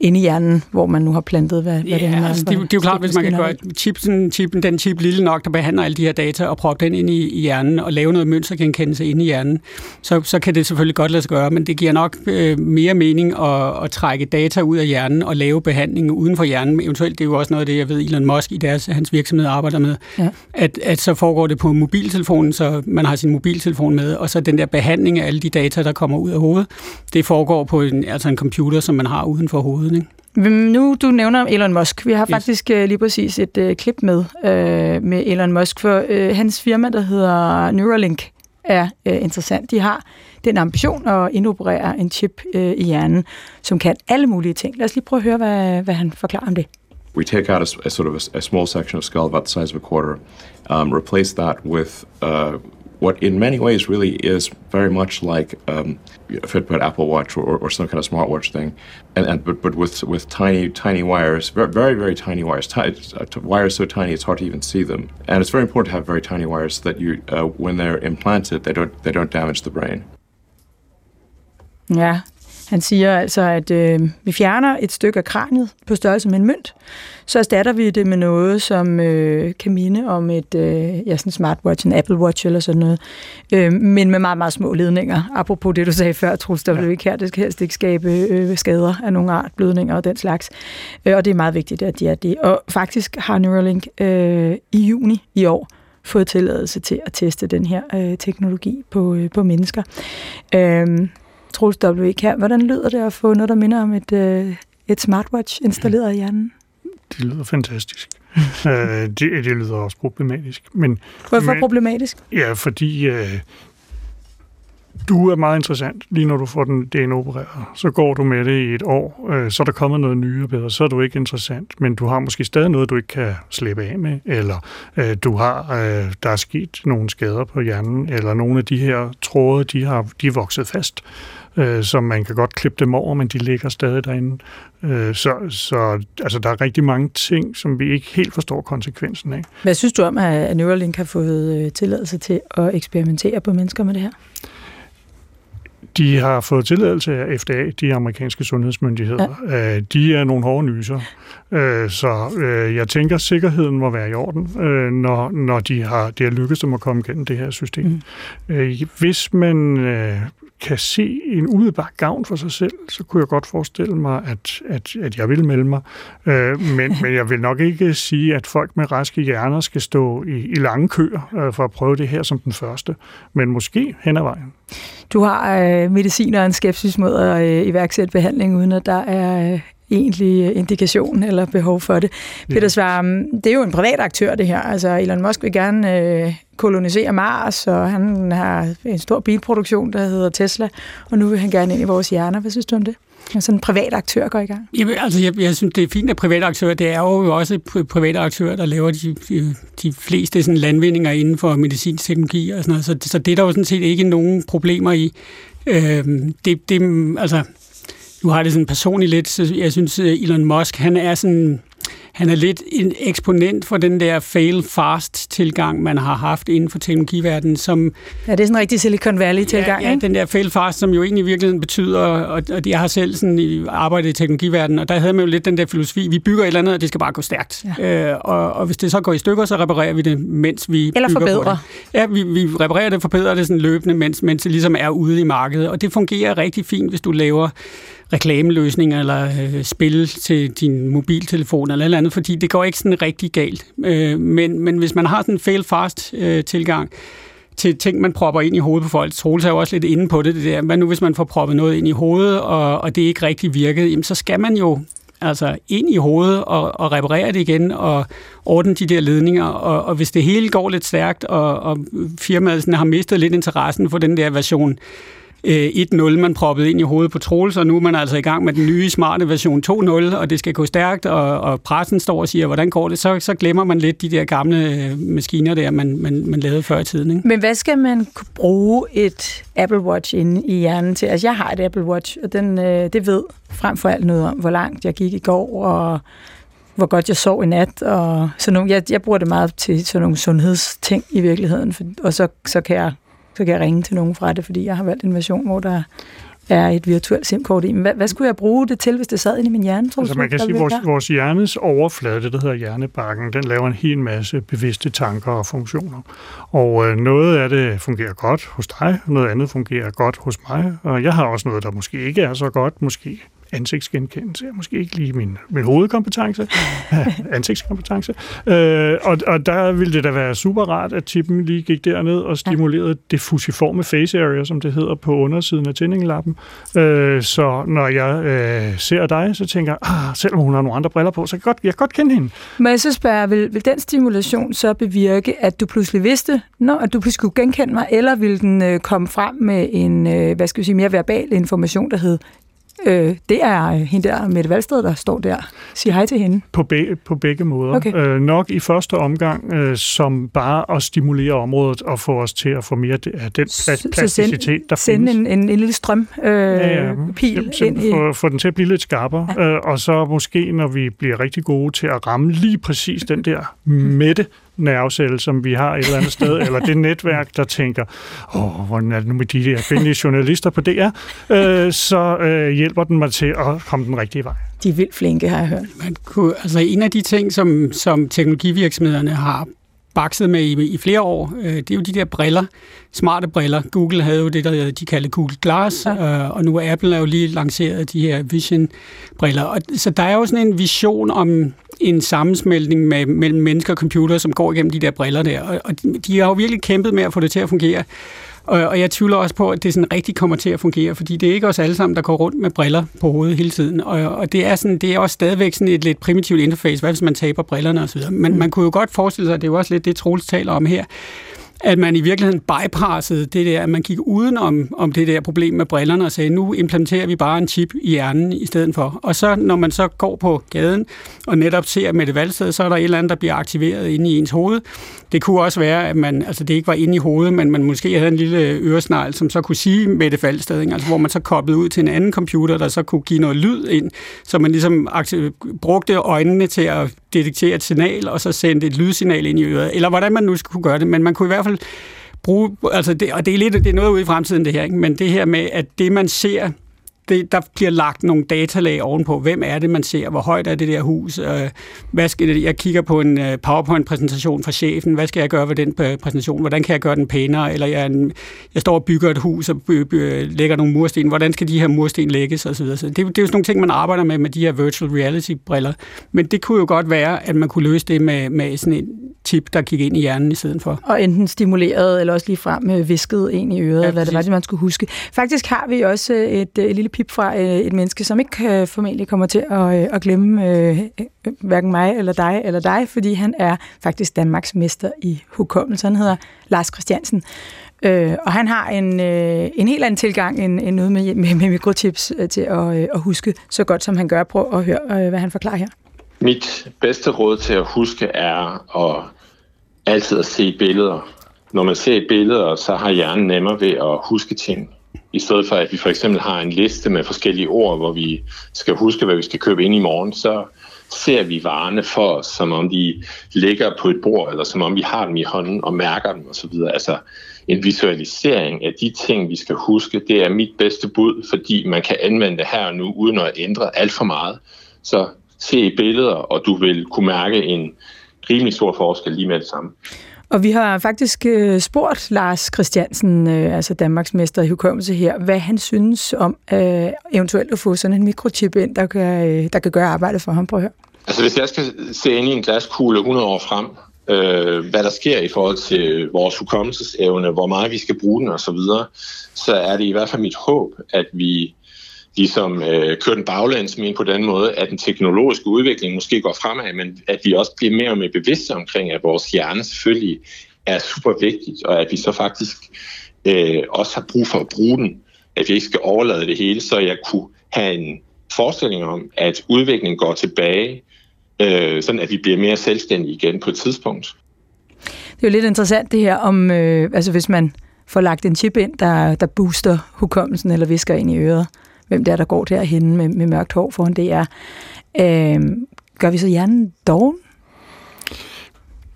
inde i hjernen, hvor man nu har plantet, hvad, hvad det er. Altså, det, det er jo klart, hvis man kan gøre chipsen, chipen, den chip lille nok, der behandler alle de her data, og proppe den ind i, i hjernen, og lave noget mønstergenkendelse inde i hjernen, så, så kan det selvfølgelig godt lade sig gøre, men det giver nok øh, mere mening at, at trække data ud af hjernen og lave behandling uden for hjernen. Eventuelt, det er jo også noget af det, jeg ved, Elon Musk i deres, hans virksomhed arbejder med, ja. at, at så foregår det på mobiltelefonen, så man har sin mobiltelefon med, og så den der behandling af alle de data, der kommer ud af hovedet, det foregår på en, altså en computer, som man har uden for hovedet ikke? Nu du nævner Elon Musk. Vi har yes. faktisk uh, lige præcis et uh, klip med uh, med Elon Musk, for uh, hans firma, der hedder Neuralink, er uh, interessant. De har den ambition at indoperere en chip uh, i hjernen, som kan alle mulige ting. Lad os lige prøve at høre, hvad, hvad han forklarer om det. We take out a, a sort of a, a small section of skull about the size of a quarter, um, replace that with uh, what in many ways really is very much like um, a Fitbit, Apple Watch, or, or some kind of smartwatch thing, and, and but but with with tiny tiny wires, very very, tiny wires, uh, wires so tiny it's hard to even see them, and it's very important to have very tiny wires so that you uh, when they're implanted they don't they don't damage the brain. Ja, Han siger altså, at øh, vi fjerner et stykke af kraniet på størrelse med en mønt, så erstatter vi det med noget, som øh, kan minde om et øh, ja, sådan smartwatch, en Apple Watch eller sådan noget, øh, men med meget, meget små ledninger. Apropos det, du sagde før, Troels, der ja. ikke her, det skal helst ikke skabe øh, skader af nogle art, blødninger og den slags. Øh, og det er meget vigtigt, at de er det. Og faktisk har Neuralink øh, i juni i år fået tilladelse til at teste den her øh, teknologi på, øh, på mennesker. Øh, Troels W. Kær, hvordan lyder det at få noget, der minder om et, øh, et smartwatch installeret i hjernen? Det lyder fantastisk. øh, det, det lyder også problematisk. Men, Hvorfor men, problematisk? Ja, fordi øh, du er meget interessant, lige når du får den DNA opereret. Så går du med det i et år, øh, så er der kommet noget nye og bedre, så er du ikke interessant, men du har måske stadig noget, du ikke kan slippe af med, eller øh, du har, øh, der er sket nogle skader på hjernen, eller nogle af de her tråde, de, har, de er vokset fast, øh, så man kan godt klippe dem over, men de ligger stadig derinde. Øh, så så altså, der er rigtig mange ting, som vi ikke helt forstår konsekvensen af. Hvad synes du om, at Neuralink har fået øh, tilladelse til at eksperimentere på mennesker med det her? De har fået tilladelse af FDA, de amerikanske sundhedsmyndigheder. Ja. Øh, de er nogle hårde nyser. Øh, så øh, jeg tænker, at sikkerheden må være i orden, når, når de har, det har lykkedes dem at komme igennem det her system. Mm. Hvis man kan se en umiddelbar gavn for sig selv, så kunne jeg godt forestille mig, at, at, at jeg vil melde mig. Øh, men, men jeg vil nok ikke sige, at folk med raske hjerner skal stå i, i lange køer øh, for at prøve det her som den første. Men måske hen ad vejen. Du har øh, medicin og en skepsis mod at øh, iværksætte behandling, uden at der er øh, egentlig indikation eller behov for det. Ja. Peter Svarm, det er jo en privat aktør, det her. Altså, Elon Musk vil gerne øh, kolonisere Mars, og han har en stor bilproduktion, der hedder Tesla, og nu vil han gerne ind i vores hjerner. Hvad synes du om det? sådan en privat aktør går i gang? Jamen, altså, jeg, jeg synes, det er fint, at private aktører, det er jo også private aktører, der laver de, de, de fleste sådan, landvindinger inden for medicinsk teknologi og sådan noget, så, så det er der jo sådan set ikke nogen problemer i. Øh, det, det, altså, nu har det sådan personligt lidt, så jeg synes, Elon Musk, han er sådan han er lidt en eksponent for den der fail-fast-tilgang, man har haft inden for teknologiverdenen. Som, ja, det er sådan en rigtig Silicon Valley-tilgang, ja, ja, den der fail-fast, som jo egentlig i virkeligheden betyder, og, og jeg har selv sådan arbejdet i teknologiverdenen, og der havde man jo lidt den der filosofi, vi bygger et eller andet, og det skal bare gå stærkt. Ja. Øh, og, og hvis det så går i stykker, så reparerer vi det, mens vi Eller forbedrer. Ja, vi, vi reparerer det, forbedrer det sådan løbende, mens, mens det ligesom er ude i markedet. Og det fungerer rigtig fint, hvis du laver reklameløsninger eller øh, spil til din mobiltelefon eller eller andet, fordi det går ikke sådan rigtig galt. Øh, men, men hvis man har sådan en fail-fast øh, tilgang, til ting, man propper ind i hovedet på folk. Troels er jo også lidt inde på det, det der. Hvad nu, hvis man får proppet noget ind i hovedet, og, og det ikke rigtig virkede? Jamen, så skal man jo altså ind i hovedet og, og reparere det igen og ordne de der ledninger. Og, og hvis det hele går lidt stærkt, og, og firmaet sådan har mistet lidt interessen for den der version Øh, 1.0, man proppede ind i hovedet på Troels, og nu er man altså i gang med den nye smarte version 2.0, og det skal gå stærkt, og, og pressen står og siger, hvordan går det, så, så glemmer man lidt de der gamle øh, maskiner der, man, man, man lavede før i tiden. Ikke? Men hvad skal man bruge et Apple Watch inde i hjernen til? Altså, jeg har et Apple Watch, og den, øh, det ved frem for alt noget om, hvor langt jeg gik i går, og hvor godt jeg sov i nat, og sådan nogle, jeg, jeg bruger det meget til sådan nogle sundhedsting i virkeligheden, for, og så, så kan jeg så kan jeg ringe til nogen fra det, fordi jeg har valgt en version, hvor der er et virtuelt SIM-kort i. Men hvad, hvad skulle jeg bruge det til, hvis det sad inde i min hjerne? Tror altså man kan sige, at vores, vores hjernes overflade, det der hedder hjernebakken, den laver en hel masse bevidste tanker og funktioner. Og øh, noget af det fungerer godt hos dig, noget andet fungerer godt hos mig, og jeg har også noget, der måske ikke er så godt, måske ansigtsgenkendelse er måske ikke lige min, min hovedkompetence, ansigtskompetence. Øh, og, og der ville det da være super rart, at tippen lige gik derned og stimulerede ja. det fusiforme face area, som det hedder på undersiden af tændinglappen. Øh, så når jeg øh, ser dig, så tænker jeg, ah, selvom hun har nogle andre briller på, så kan jeg godt, jeg kan godt kende hende. Men jeg så spørge, vil, vil den stimulation så bevirke, at du pludselig vidste, når at du pludselig skulle genkende mig, eller vil den øh, komme frem med en, øh, hvad skal vi sige, mere verbal information, der hed, Øh, det er hende der, Mette Valsted, der står der. Sig hej til hende. På, be- på begge måder. Okay. Øh, nok i første omgang øh, som bare at stimulere området og få os til at få mere af den plasticitet, der send findes. en, en, en lille strøm øh, ja, ja. pil ind i... Få, få den til at blive lidt skarpere. Ja. Øh, og så måske, når vi bliver rigtig gode til at ramme lige præcis den der mætte nervecelle, som vi har et eller andet sted, eller det netværk, der tænker, åh, hvordan er det nu med de der kvindelige journalister på DR, øh, så øh, hjælper den mig til at komme den rigtige vej. De er vildt flinke, har jeg hørt. Man kunne, altså en af de ting, som, som teknologivirksomhederne har bakset med i, i flere år, øh, det er jo de der briller, smarte briller. Google havde jo det, der de kalder Google Glass, ja. øh, og nu er Apple er jo lige lanceret de her Vision-briller. Og, så der er jo sådan en vision om en sammensmeltning med, mellem mennesker og computer, som går igennem de der briller der. Og, og de har jo virkelig kæmpet med at få det til at fungere. Og, og jeg tvivler også på, at det sådan rigtig kommer til at fungere, fordi det er ikke os alle sammen, der går rundt med briller på hovedet hele tiden. Og, og det, er sådan, det er også stadigvæk sådan et lidt primitivt interface. Hvad hvis man taber brillerne osv.? Men mm. man kunne jo godt forestille sig, at det er jo også lidt det, Troels taler om her, at man i virkeligheden bypassede det der, at man gik uden om, om det der problem med brillerne og sagde, nu implementerer vi bare en chip i hjernen i stedet for. Og så, når man så går på gaden og netop ser med det valgsted, så er der et eller andet, der bliver aktiveret inde i ens hoved. Det kunne også være, at man, altså det ikke var inde i hovedet, men man måske havde en lille øresnegl, som så kunne sige med det ikke? altså hvor man så koblede ud til en anden computer, der så kunne give noget lyd ind, så man ligesom brugte øjnene til at detektere et signal, og så sendte et lydsignal ind i øret, eller hvordan man nu skulle gøre det, men man kunne i hvert fald bruge, altså det, og det er, lidt, det er noget ude i fremtiden det her, ikke? men det her med, at det man ser, det, der bliver lagt nogle datalag ovenpå. Hvem er det, man ser? Hvor højt er det der hus? Øh, hvad skal det, jeg kigger på en øh, PowerPoint-præsentation fra chefen. Hvad skal jeg gøre ved den øh, præsentation? Hvordan kan jeg gøre den pænere? Eller jeg, jeg står og bygger et hus og lægger nogle mursten. Hvordan skal de her mursten lægges? Og så videre. Så det, det er jo sådan nogle ting, man arbejder med med de her virtual reality-briller. Men det kunne jo godt være, at man kunne løse det med, med sådan en chip, der kigger ind i hjernen i stedet for. Og enten stimuleret, eller også lige frem med visket ind i øret, ja, hvad det var, det man skulle huske. Faktisk har vi også et, et lille pip fra øh, et menneske, som ikke øh, formentlig kommer til at, øh, at glemme øh, øh, hverken mig eller dig eller dig, fordi han er faktisk Danmarks mester i hukommelse. Han hedder Lars Christiansen. Øh, og han har en, øh, en helt anden tilgang end, end noget med, med, med mikrochips øh, til at, øh, at huske så godt, som han gør. Prøv at høre, øh, hvad han forklarer her. Mit bedste råd til at huske er at altid at se billeder. Når man ser billeder, så har hjernen nemmere ved at huske ting. I stedet for, at vi for eksempel har en liste med forskellige ord, hvor vi skal huske, hvad vi skal købe ind i morgen, så ser vi varerne for os, som om de ligger på et bord, eller som om vi har dem i hånden og mærker dem osv. Altså en visualisering af de ting, vi skal huske, det er mit bedste bud, fordi man kan anvende det her og nu, uden at ændre alt for meget. Så se billeder, og du vil kunne mærke en rimelig stor forskel lige med det samme. Og vi har faktisk øh, spurgt Lars Christiansen, øh, altså Danmarks mester i hukommelse her, hvad han synes om øh, eventuelt at få sådan en mikrochip ind, der kan, øh, der kan gøre arbejdet for ham. Prøv at høre. Altså hvis jeg skal se ind i en glaskugle 100 år frem, øh, hvad der sker i forhold til vores hukommelsesevne, hvor meget vi skal bruge den osv., så, så er det i hvert fald mit håb, at vi ligesom øh, kører den baglæns men på den måde, at den teknologiske udvikling måske går fremad, men at vi også bliver mere og mere bevidste omkring, at vores hjerne selvfølgelig er super vigtigt, og at vi så faktisk øh, også har brug for at bruge den, at vi ikke skal overlade det hele, så jeg kunne have en forestilling om, at udviklingen går tilbage, øh, sådan at vi bliver mere selvstændige igen på et tidspunkt. Det er jo lidt interessant det her om, øh, altså hvis man får lagt en chip ind, der, der booster hukommelsen eller visker ind i øret, hvem det er, der går derhen med, med mørkt hår foran det er. Øh, gør vi så hjernen doven?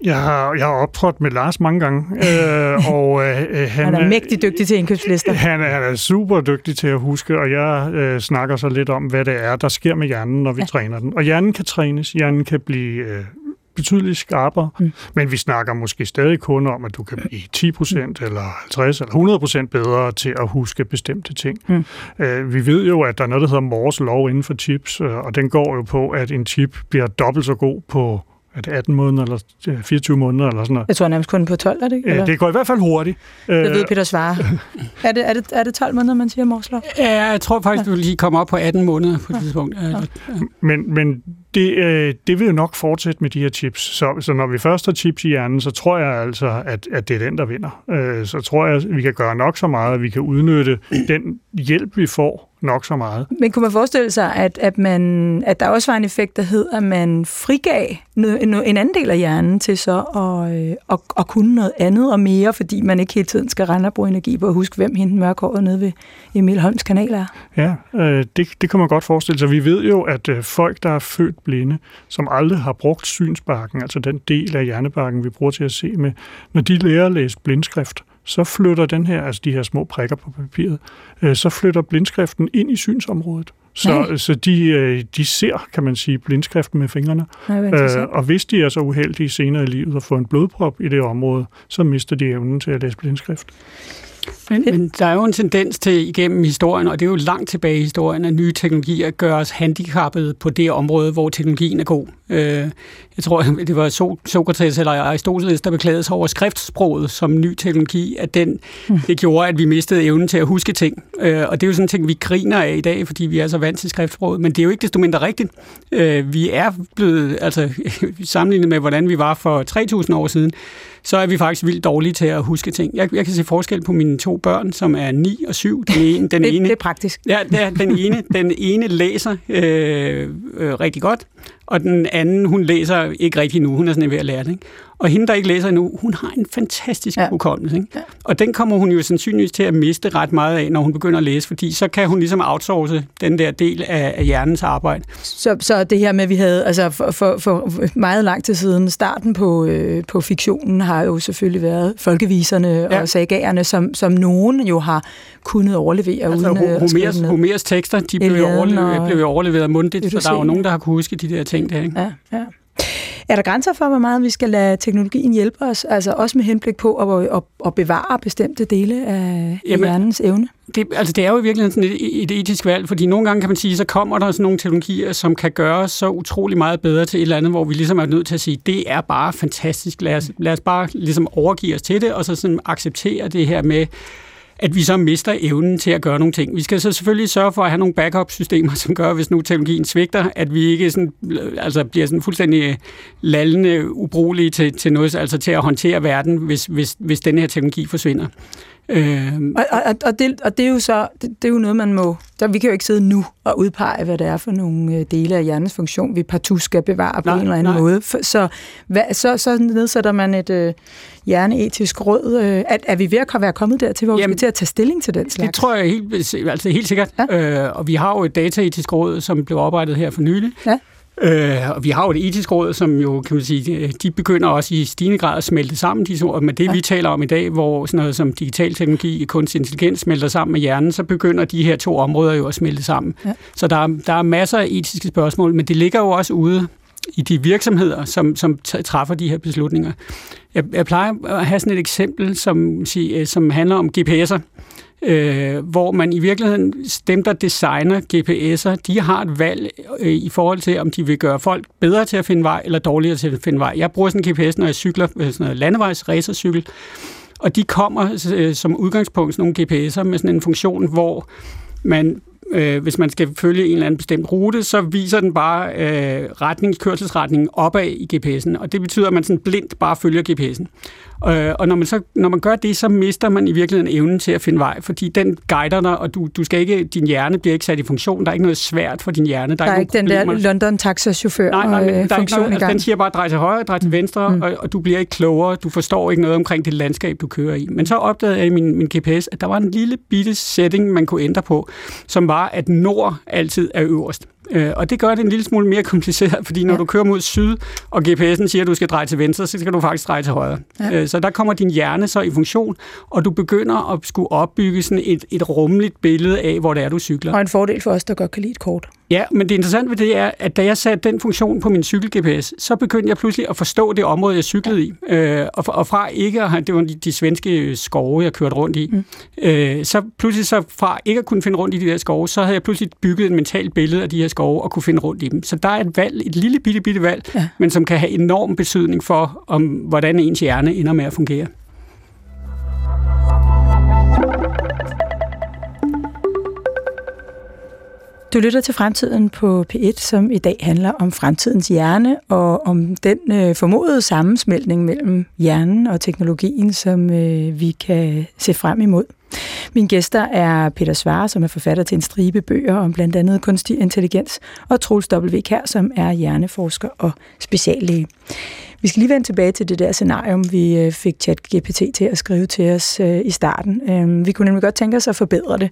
Jeg har, jeg har optrådt med Lars mange gange, øh, og øh, han, han er mægtig dygtig til indkøbslister. Han er, han er super dygtig til at huske, og jeg øh, snakker så lidt om, hvad det er, der sker med hjernen, når vi ja. træner den. Og hjernen kan trænes, hjernen kan blive øh, betydeligt skarpere, mm. men vi snakker måske stadig kun om, at du kan blive 10 procent, mm. eller 50 eller 100 procent bedre til at huske bestemte ting. Mm. Uh, vi ved jo, at der er noget, der hedder Mors lov inden for chips, uh, og den går jo på, at en chip bliver dobbelt så god på er det 18 måneder eller 24 måneder eller sådan noget. Jeg tror nærmest kun på 12, er det ikke? Eller? Det går i hvert fald hurtigt. Det ved Peter Svare. er, det, er, det, er det 12 måneder, man siger Morslov? Ja, jeg tror faktisk, ja. du lige kommer op på 18 måneder på et tidspunkt. Ja. Ja. Men, men det, øh, det vil jo nok fortsætte med de her chips. Så, så når vi først har chips i hjernen, så tror jeg altså, at, at det er den, der vinder. Øh, så tror jeg, at vi kan gøre nok så meget, at vi kan udnytte den hjælp, vi får, nok så meget. Men kunne man forestille sig, at, at, man, at der også var en effekt, der hed, at man frigav en, en anden del af hjernen til så at, øh, at, at kunne noget andet og mere, fordi man ikke hele tiden skal rende og bruge energi på at huske, hvem hende mørkhåret nede ved Emil Holms kanal er? Ja, øh, det, det kan man godt forestille sig. Vi ved jo, at øh, folk, der er født blinde, som aldrig har brugt synsbarken, altså den del af hjernebarken, vi bruger til at se med, når de lærer at læse blindskrift, så flytter den her, altså de her små prikker på papiret, øh, så flytter blindskriften ind i synsområdet. Så, så de, øh, de ser, kan man sige, blindskriften med fingrene. Nej, og hvis de er så uheldige senere i livet at få en blodprop i det område, så mister de evnen til at læse blindskrift. Men, men der er jo en tendens til igennem historien, og det er jo langt tilbage i historien, at nye teknologier gør os handicappede på det område, hvor teknologien er god. Øh, jeg tror, det var Sokrates eller Aristoteles, der beklagede sig over skriftsproget som ny teknologi, at den, mm. det gjorde, at vi mistede evnen til at huske ting. Øh, og det er jo sådan en ting, vi griner af i dag, fordi vi er så vant til skriftsproget, men det er jo ikke desto mindre rigtigt. Øh, vi er blevet, altså sammenlignet med, hvordan vi var for 3.000 år siden, så er vi faktisk vildt dårlige til at huske ting. Jeg, jeg kan se forskel på mine to børn, som er 9 og 7. Den ene, den det, ene, det er praktisk. Ja, det er, den, ene, den ene læser øh, øh, rigtig godt, og den anden, hun læser ikke rigtig nu. Hun er sådan ved at lære det. Ikke? Og hende, der ikke læser endnu, hun har en fantastisk ja. hukommelse. Ikke? Ja. Og den kommer hun jo sandsynligvis til at miste ret meget af, når hun begynder at læse, fordi så kan hun ligesom outsource den der del af, af hjernens arbejde. Så, så det her med, at vi havde altså for, for, for meget lang tid siden, starten på, øh, på fiktionen har jo selvfølgelig været folkeviserne ja. og sagagerne, som, som nogen jo har kunnet overlevere altså, uden Homers, Homers tekster, de blev jo overleveret, blev overleveret mundtligt, så der er jo nogen, der har kunne huske de der ting der. Ikke? Ja, ja. Er der grænser for, hvor meget vi skal lade teknologien hjælpe os? Altså også med henblik på at, at, at bevare bestemte dele af Jamen, hjernens evne? Det, altså det er jo i virkeligheden sådan et, et etisk valg, fordi nogle gange kan man sige, så kommer der sådan nogle teknologier, som kan gøre os så utrolig meget bedre til et eller andet, hvor vi ligesom er nødt til at sige, det er bare fantastisk, lad os, lad os bare ligesom overgive os til det, og så sådan acceptere det her med, at vi så mister evnen til at gøre nogle ting. Vi skal så selvfølgelig sørge for at have nogle backup-systemer, som gør, hvis nu teknologien svigter, at vi ikke sådan, altså bliver sådan fuldstændig øh, lallende, ubrugelige til, til noget, altså til at håndtere verden, hvis, hvis, hvis den her teknologi forsvinder. Øh, og, og, og, det, og det er jo så det, det er jo noget, man må... Der, vi kan jo ikke sidde nu og udpege, hvad det er for nogle øh, dele af hjernens funktion, vi partout skal bevare på nej, en eller anden nej. måde. Så, hvad, så, så nedsætter man et øh, hjerneetisk råd. Øh, at, er vi ved at være kommet dertil, hvor Jamen, vi skal til at tage stilling til den slags? Det tror jeg helt, altså helt sikkert. Ja. Øh, og vi har jo et dataetisk råd, som blev oprettet her for nylig. Ja Øh, og vi har jo et etisk råd, som jo, kan man sige, de begynder også i stigende grad at smelte sammen, de ord. Men det, ja. vi taler om i dag, hvor sådan noget som digital teknologi og kunstig intelligens smelter sammen med hjernen, så begynder de her to områder jo at smelte sammen. Ja. Så der, der er masser af etiske spørgsmål, men det ligger jo også ude i de virksomheder, som, som træffer de her beslutninger. Jeg, jeg plejer at have sådan et eksempel, som, som handler om GPS'er øh, hvor man i virkeligheden, dem der designer GPS'er, de har et valg øh, i forhold til, om de vil gøre folk bedre til at finde vej, eller dårligere til at finde vej. Jeg bruger sådan en GPS, når jeg cykler øh, sådan noget landevejs racercykel, og de kommer øh, som udgangspunkt sådan nogle GPS'er med sådan en funktion, hvor man øh, hvis man skal følge en eller anden bestemt rute, så viser den bare øh, retning, kørselsretningen opad i GPS'en, og det betyder, at man sådan blindt bare følger GPS'en. Øh, og når man, så, når man gør det, så mister man i virkeligheden evnen til at finde vej, fordi den guider dig, og du, du skal ikke, din hjerne bliver ikke sat i funktion. Der er ikke noget svært for din hjerne. Der, der er, er ikke den der london taxachauffør nej, nej, men øh, der er ikke noget, altså, Den siger bare, drej til højre, drej til venstre, mm. og, og du bliver ikke klogere. Du forstår ikke noget omkring det landskab, du kører i. Men så opdagede jeg i min, min GPS, at der var en lille bitte setting, man kunne ændre på, som var, at nord altid er øverst. Øh, og det gør det en lille smule mere kompliceret, fordi når ja. du kører mod syd, og GPS'en siger, at du skal dreje til venstre, så skal du faktisk dreje til højre. Ja. Øh, så der kommer din hjerne så i funktion, og du begynder at skulle opbygge sådan et, et rummeligt billede af, hvor det er, du cykler. Og en fordel for os, der godt kan lide et kort. Ja, men det interessante ved det er, at da jeg satte den funktion på min cykel-GPS, så begyndte jeg pludselig at forstå det område, jeg cyklede i. Øh, og, og fra ikke at have, det var de, de svenske skove, jeg kørte rundt i, mm. øh, så pludselig så fra ikke at kunne finde rundt i de der skove, så havde jeg pludselig bygget et mentalt billede af de her skove og kunne finde rundt i dem. Så der er et valg, et lille bitte bitte valg, ja. men som kan have enorm betydning for, om hvordan ens hjerne ender med at fungere. Du lytter til Fremtiden på P1, som i dag handler om fremtidens hjerne og om den øh, formodede sammensmeltning mellem hjernen og teknologien, som øh, vi kan se frem imod. Mine gæster er Peter Svare, som er forfatter til en stribe bøger om blandt andet kunstig intelligens, og Troels W. Kær, som er hjerneforsker og speciallæge. Vi skal lige vende tilbage til det der scenarium, vi øh, fik ChatGPT til at skrive til os øh, i starten. Øh, vi kunne nemlig godt tænke os at forbedre det.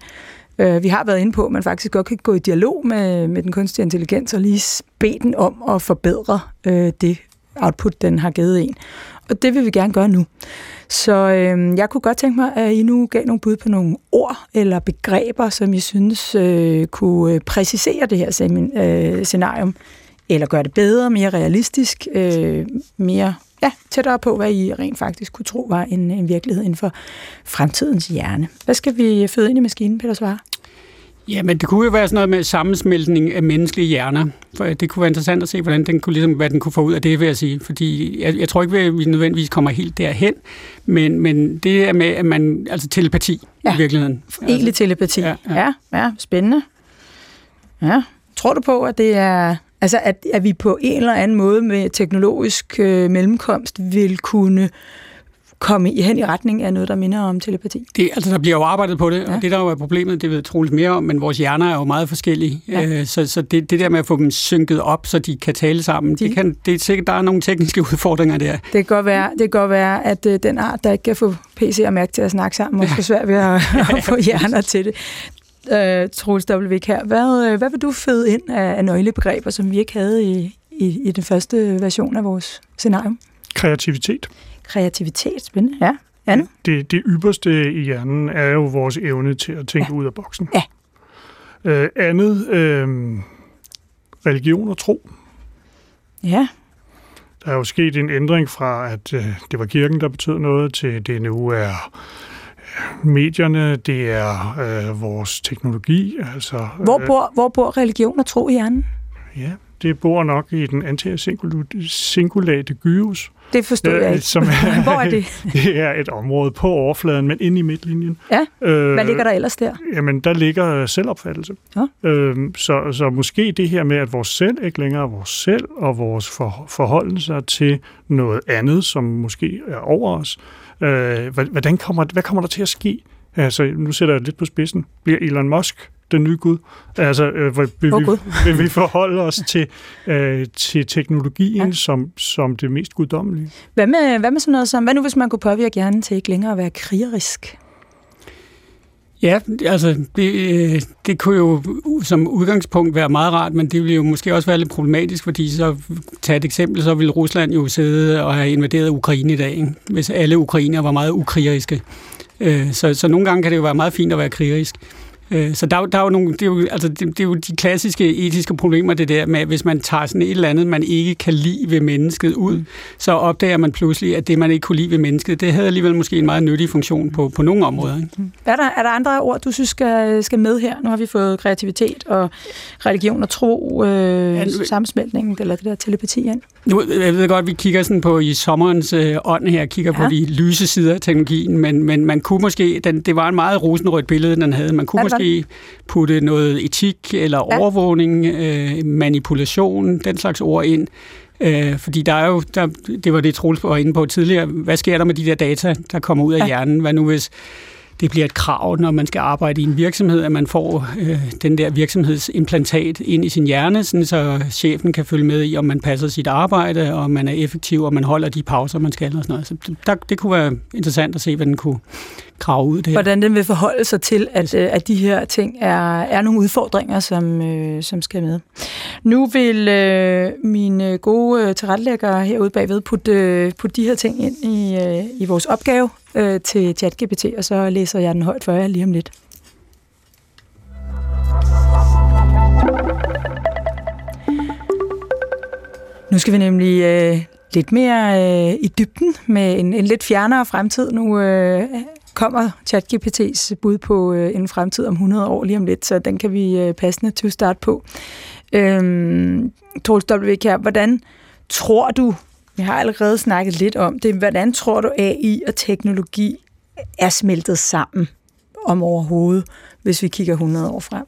Øh, vi har været inde på, at man faktisk godt kan gå i dialog med, med den kunstige intelligens og lige bede den om at forbedre øh, det output, den har givet en. Og det vil vi gerne gøre nu. Så øh, jeg kunne godt tænke mig, at I nu gav nogle bud på nogle ord eller begreber, som I synes øh, kunne øh, præcisere det her semin, øh, scenarium, eller gøre det bedre, mere realistisk, øh, mere ja, tættere på, hvad I rent faktisk kunne tro var en, en virkelighed inden for fremtidens hjerne. Hvad skal vi føde ind i maskinen, Peter Svare? Ja, men det kunne jo være sådan noget med sammensmeltning af menneskelige hjerner. For det kunne være interessant at se, hvordan den kunne, ligesom, hvad den kunne få ud af det, vil jeg sige. Fordi jeg, jeg tror ikke, at vi nødvendigvis kommer helt derhen, men, men det er med, at man, altså telepati ja. i virkeligheden. Egentlig altså, telepati. Ja, ja. ja, ja spændende. Ja. Tror du på, at det er... Altså, at, at vi på en eller anden måde med teknologisk øh, mellemkomst vil kunne komme i hen i retning af noget, der minder om telepati? Det, altså, der bliver jo arbejdet på det, ja. og det, der jo er problemet, det ved troligt mere om, men vores hjerner er jo meget forskellige. Ja. Øh, så så det, det der med at få dem synket op, så de kan tale sammen, de... det, kan, det er sikkert, der er nogle tekniske udfordringer der. Det kan godt være, det kan godt være at øh, den art, der ikke kan få PC og Mac til at snakke sammen, måske ja. svært ved at, at få hjerner til det. Uh, Troels W. her. Hvad, øh, hvad vil du føde ind af, af nøglebegreber, som vi ikke havde i, i, i den første version af vores scenario? Kreativitet. Kreativitet, spændende. Ja. Anne? Det, det ypperste i hjernen er jo vores evne til at tænke ja. ud af boksen. Ja. Uh, andet, uh, religion og tro. Ja. Der er jo sket en ændring fra, at uh, det var kirken, der betød noget, til det nu er medierne, det er øh, vores teknologi. Altså, hvor, bor, hvor bor religion og tro i hjernen? Ja, det bor nok i den antisingulate gyrus. Det forstår jeg ikke. Som er, Hvor er det? det er et område på overfladen, men inde i midtlinjen. Ja, øh, hvad ligger der ellers der? Jamen, der ligger selvopfattelse. Ja. Øhm, så, så måske det her med, at vores selv ikke længere er vores selv, og vores for, forholden sig til noget andet, som måske er over os, Øh, hvordan kommer, hvad kommer der til at ske? Altså, nu sætter jeg lidt på spidsen. Bliver Elon Musk den nye Gud? Altså, øh, vil, oh, vi, vil vi forholde os til, øh, til teknologien ja. som, som det mest guddommelige? Hvad med, hvad med sådan noget som, hvad nu hvis man kunne påvirke hjernen til ikke længere at være krigerisk? Ja, altså det, øh, det kunne jo som udgangspunkt være meget rart, men det ville jo måske også være lidt problematisk, fordi så tage et eksempel, så ville Rusland jo sidde og have invaderet Ukraine i dag, ikke? hvis alle ukrainere var meget ukrigeriske. Øh, så, så nogle gange kan det jo være meget fint at være krigerisk. Øh, så der, der er jo nogle, det, er jo, altså det, det er jo de klassiske etiske problemer, det der med, at hvis man tager sådan et eller andet, man ikke kan lide ved mennesket ud, mm. så opdager man pludselig, at det, man ikke kunne lide ved mennesket, det havde alligevel måske en meget nyttig funktion på, på nogle områder. Ikke? Mm. Er, der, er der andre ord, du synes skal, skal med her? Nu har vi fået kreativitet og religion og tro, øh, ja, sammensmeltningen, eller det der telepati ind. Nu, jeg ved godt, at vi kigger sådan på i sommerens øh, ånd her, kigger ja. på de lyse sider af teknologien, men, men man kunne måske, den, det var en meget rosenrødt billede, den havde. Man kunne måske måske putte noget etik eller ja. overvågning, øh, manipulation, den slags ord ind. Øh, fordi der er jo, der, det var det Troels var inde på tidligere, hvad sker der med de der data, der kommer ud af ja. hjernen? Hvad nu hvis det bliver et krav, når man skal arbejde i en virksomhed, at man får øh, den der virksomhedsimplantat ind i sin hjerne, sådan så chefen kan følge med i, om man passer sit arbejde, og om man er effektiv, og man holder de pauser, man skal. Og sådan noget. Så der, det kunne være interessant at se, hvad den kunne grave ud. Det Hvordan den vil forholde sig til, at, øh, at de her ting er, er nogle udfordringer, som, øh, som skal med. Nu vil øh, mine gode øh, tilrettelæggere herude bagved putte, øh, putte de her ting ind i, øh, i vores opgave øh, til ChatGPT, og så læser jeg den højt for jer lige om lidt. Nu skal vi nemlig øh, lidt mere øh, i dybden med en, en lidt fjernere fremtid. Nu øh, kommer ChatGPT's bud på øh, en fremtid om 100 år lige om lidt, så den kan vi øh, passende til start på. Øhm, Troels W. Kjær, hvordan tror du, vi har allerede snakket lidt om det, hvordan tror du AI og teknologi er smeltet sammen om overhovedet, hvis vi kigger 100 år frem?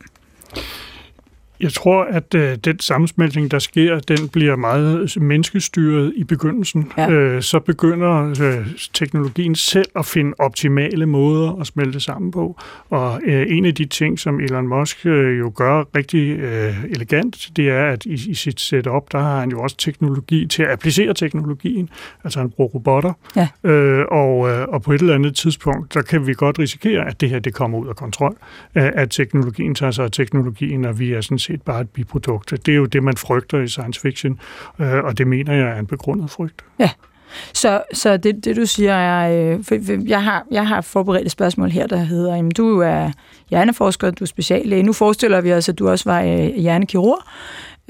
Jeg tror, at øh, den sammensmeltning, der sker, den bliver meget menneskestyret i begyndelsen. Ja. Øh, så begynder øh, teknologien selv at finde optimale måder at smelte sammen på. Og øh, en af de ting, som Elon Musk øh, jo gør rigtig øh, elegant, det er, at i, i sit setup, der har han jo også teknologi til at applicere teknologien. Altså han bruger robotter. Ja. Øh, og, øh, og på et eller andet tidspunkt, der kan vi godt risikere, at det her det kommer ud af kontrol. At teknologien tager sig af teknologien, og vi er sådan set bare et biprodukt. Det er jo det, man frygter i science fiction, øh, og det mener jeg er en begrundet frygt. Ja, så, så det, det du siger er, øh, jeg, har, jeg har forberedt et spørgsmål her, der hedder, jamen, du er hjerneforsker, du er speciallæge. Nu forestiller vi os, at du også var øh, hjernekirurg,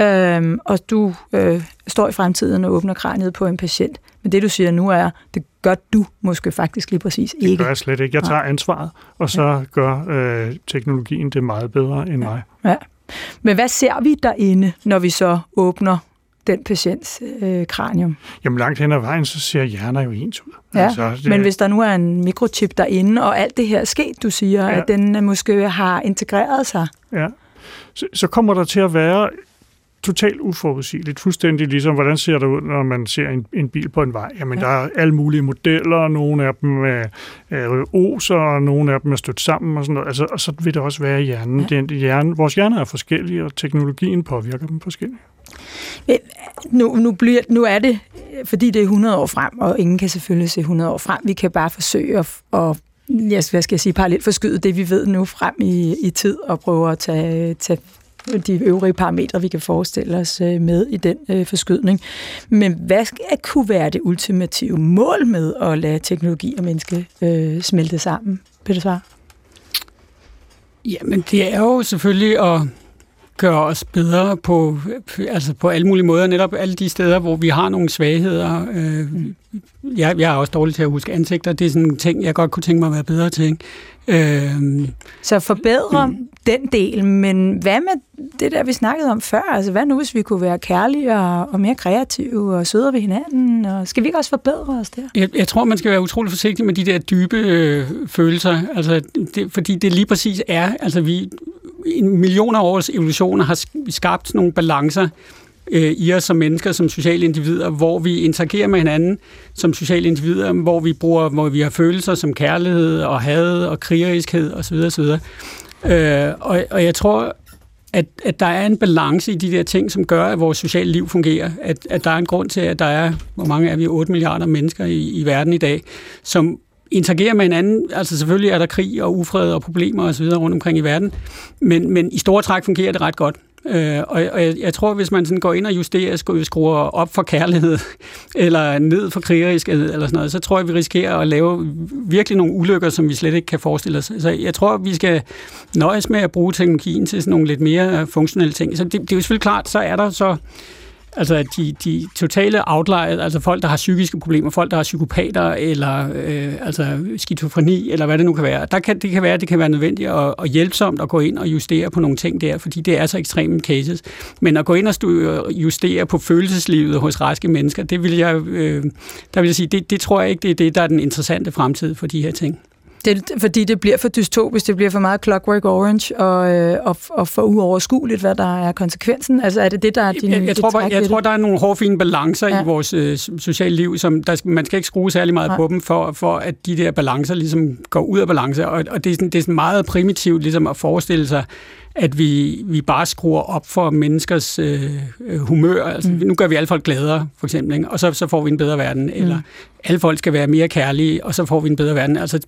øh, og du øh, står i fremtiden og åbner kraniet på en patient. Men det du siger nu er, det gør du måske faktisk lige præcis ikke. Det gør jeg slet ikke. Jeg tager ansvaret, og så gør øh, teknologien det meget bedre end ja. mig. Ja. Men hvad ser vi derinde, når vi så åbner den patients øh, kranium? Jamen langt hen ad vejen, så ser hjerner jo ens ud. Ja, altså, det... men hvis der nu er en mikrochip derinde, og alt det her er sket, du siger, ja. at den øh, måske har integreret sig, ja. så, så kommer der til at være totalt uforudsigeligt. Fuldstændig ligesom, hvordan ser det ud, når man ser en, en bil på en vej? Jamen, ja. der er alle mulige modeller, nogle af dem er, er oser, og nogle af dem er stødt sammen og sådan noget. Altså, og så vil det også være i hjernen. Ja. Den, hjerne, vores hjerner er forskellige, og teknologien påvirker dem forskelligt. Nu, nu, bliver, nu er det, fordi det er 100 år frem, og ingen kan selvfølgelig se 100 år frem. Vi kan bare forsøge at, at hvad skal jeg sige, parallelt forskyde det, vi ved nu frem i, i tid, og prøve at tage, tage de øvrige parametre, vi kan forestille os øh, med i den øh, forskydning. Men hvad skal kunne være det ultimative mål med at lade teknologi og menneske øh, smelte sammen? Peter Svar? Jamen, det er jo selvfølgelig at gøre os bedre på, altså på alle mulige måder, netop alle de steder, hvor vi har nogle svagheder. Øh, jeg, jeg er også dårlig til at huske ansigter, det er sådan en ting, jeg godt kunne tænke mig at være bedre til. Ikke? Øh, Så forbedre mm. den del, men hvad med det der, vi snakkede om før? Altså, hvad nu, hvis vi kunne være kærlige og, og mere kreative og sødere ved hinanden? Og skal vi ikke også forbedre os der? Jeg, jeg tror, man skal være utrolig forsigtig med de der dybe øh, følelser, altså, det, fordi det lige præcis er, altså vi, millioner års evolution har skabt nogle balancer øh, i os som mennesker, som sociale individer, hvor vi interagerer med hinanden som sociale individer, hvor vi bruger, hvor vi har følelser som kærlighed og had og krigeriskhed osv. osv. Øh, og, og jeg tror, at, at der er en balance i de der ting, som gør, at vores sociale liv fungerer. At, at der er en grund til, at der er, hvor mange er vi, 8 milliarder mennesker i, i verden i dag, som interagerer med hinanden. Altså selvfølgelig er der krig og ufred og problemer osv. rundt omkring i verden, men, men i store træk fungerer det ret godt. Øh, og og jeg, jeg tror, hvis man sådan går ind og justerer, skruer, skruer op for kærlighed, eller ned for krigerisk, eller sådan noget, så tror jeg, vi risikerer at lave virkelig nogle ulykker, som vi slet ikke kan forestille os. Så jeg tror, vi skal nøjes med at bruge teknologien til sådan nogle lidt mere øh, funktionelle ting. Så det, det er jo selvfølgelig klart, så er der så Altså de, de totale outliers, altså folk, der har psykiske problemer, folk, der har psykopater, eller øh, altså skizofreni, eller hvad det nu kan være. Der kan, det kan være, det kan være nødvendigt og, og hjælpsomt at gå ind og justere på nogle ting der, fordi det er så ekstreme cases. Men at gå ind og øh, justere på følelseslivet hos raske mennesker, det vil jeg, øh, der vil jeg sige, det, det tror jeg ikke, det er det, der er den interessante fremtid for de her ting. Det, fordi det bliver for dystopisk, det bliver for meget Clockwork Orange, og, øh, og, og for uoverskueligt, hvad der er konsekvensen? Altså er det det, der er din Jeg, jeg, tror, bare, jeg tror, der er nogle hårfine balancer ja. i vores øh, sociale liv, som der, man skal ikke skrue særlig meget ja. på dem, for, for at de der balancer ligesom går ud af balance. Og, og det, er sådan, det er sådan meget primitivt ligesom at forestille sig, at vi, vi bare skruer op for menneskers øh, humør. Altså, mm. Nu gør vi alle folk gladere, for eksempel, ikke? og så, så får vi en bedre verden. Mm. Eller alle folk skal være mere kærlige, og så får vi en bedre verden. Altså,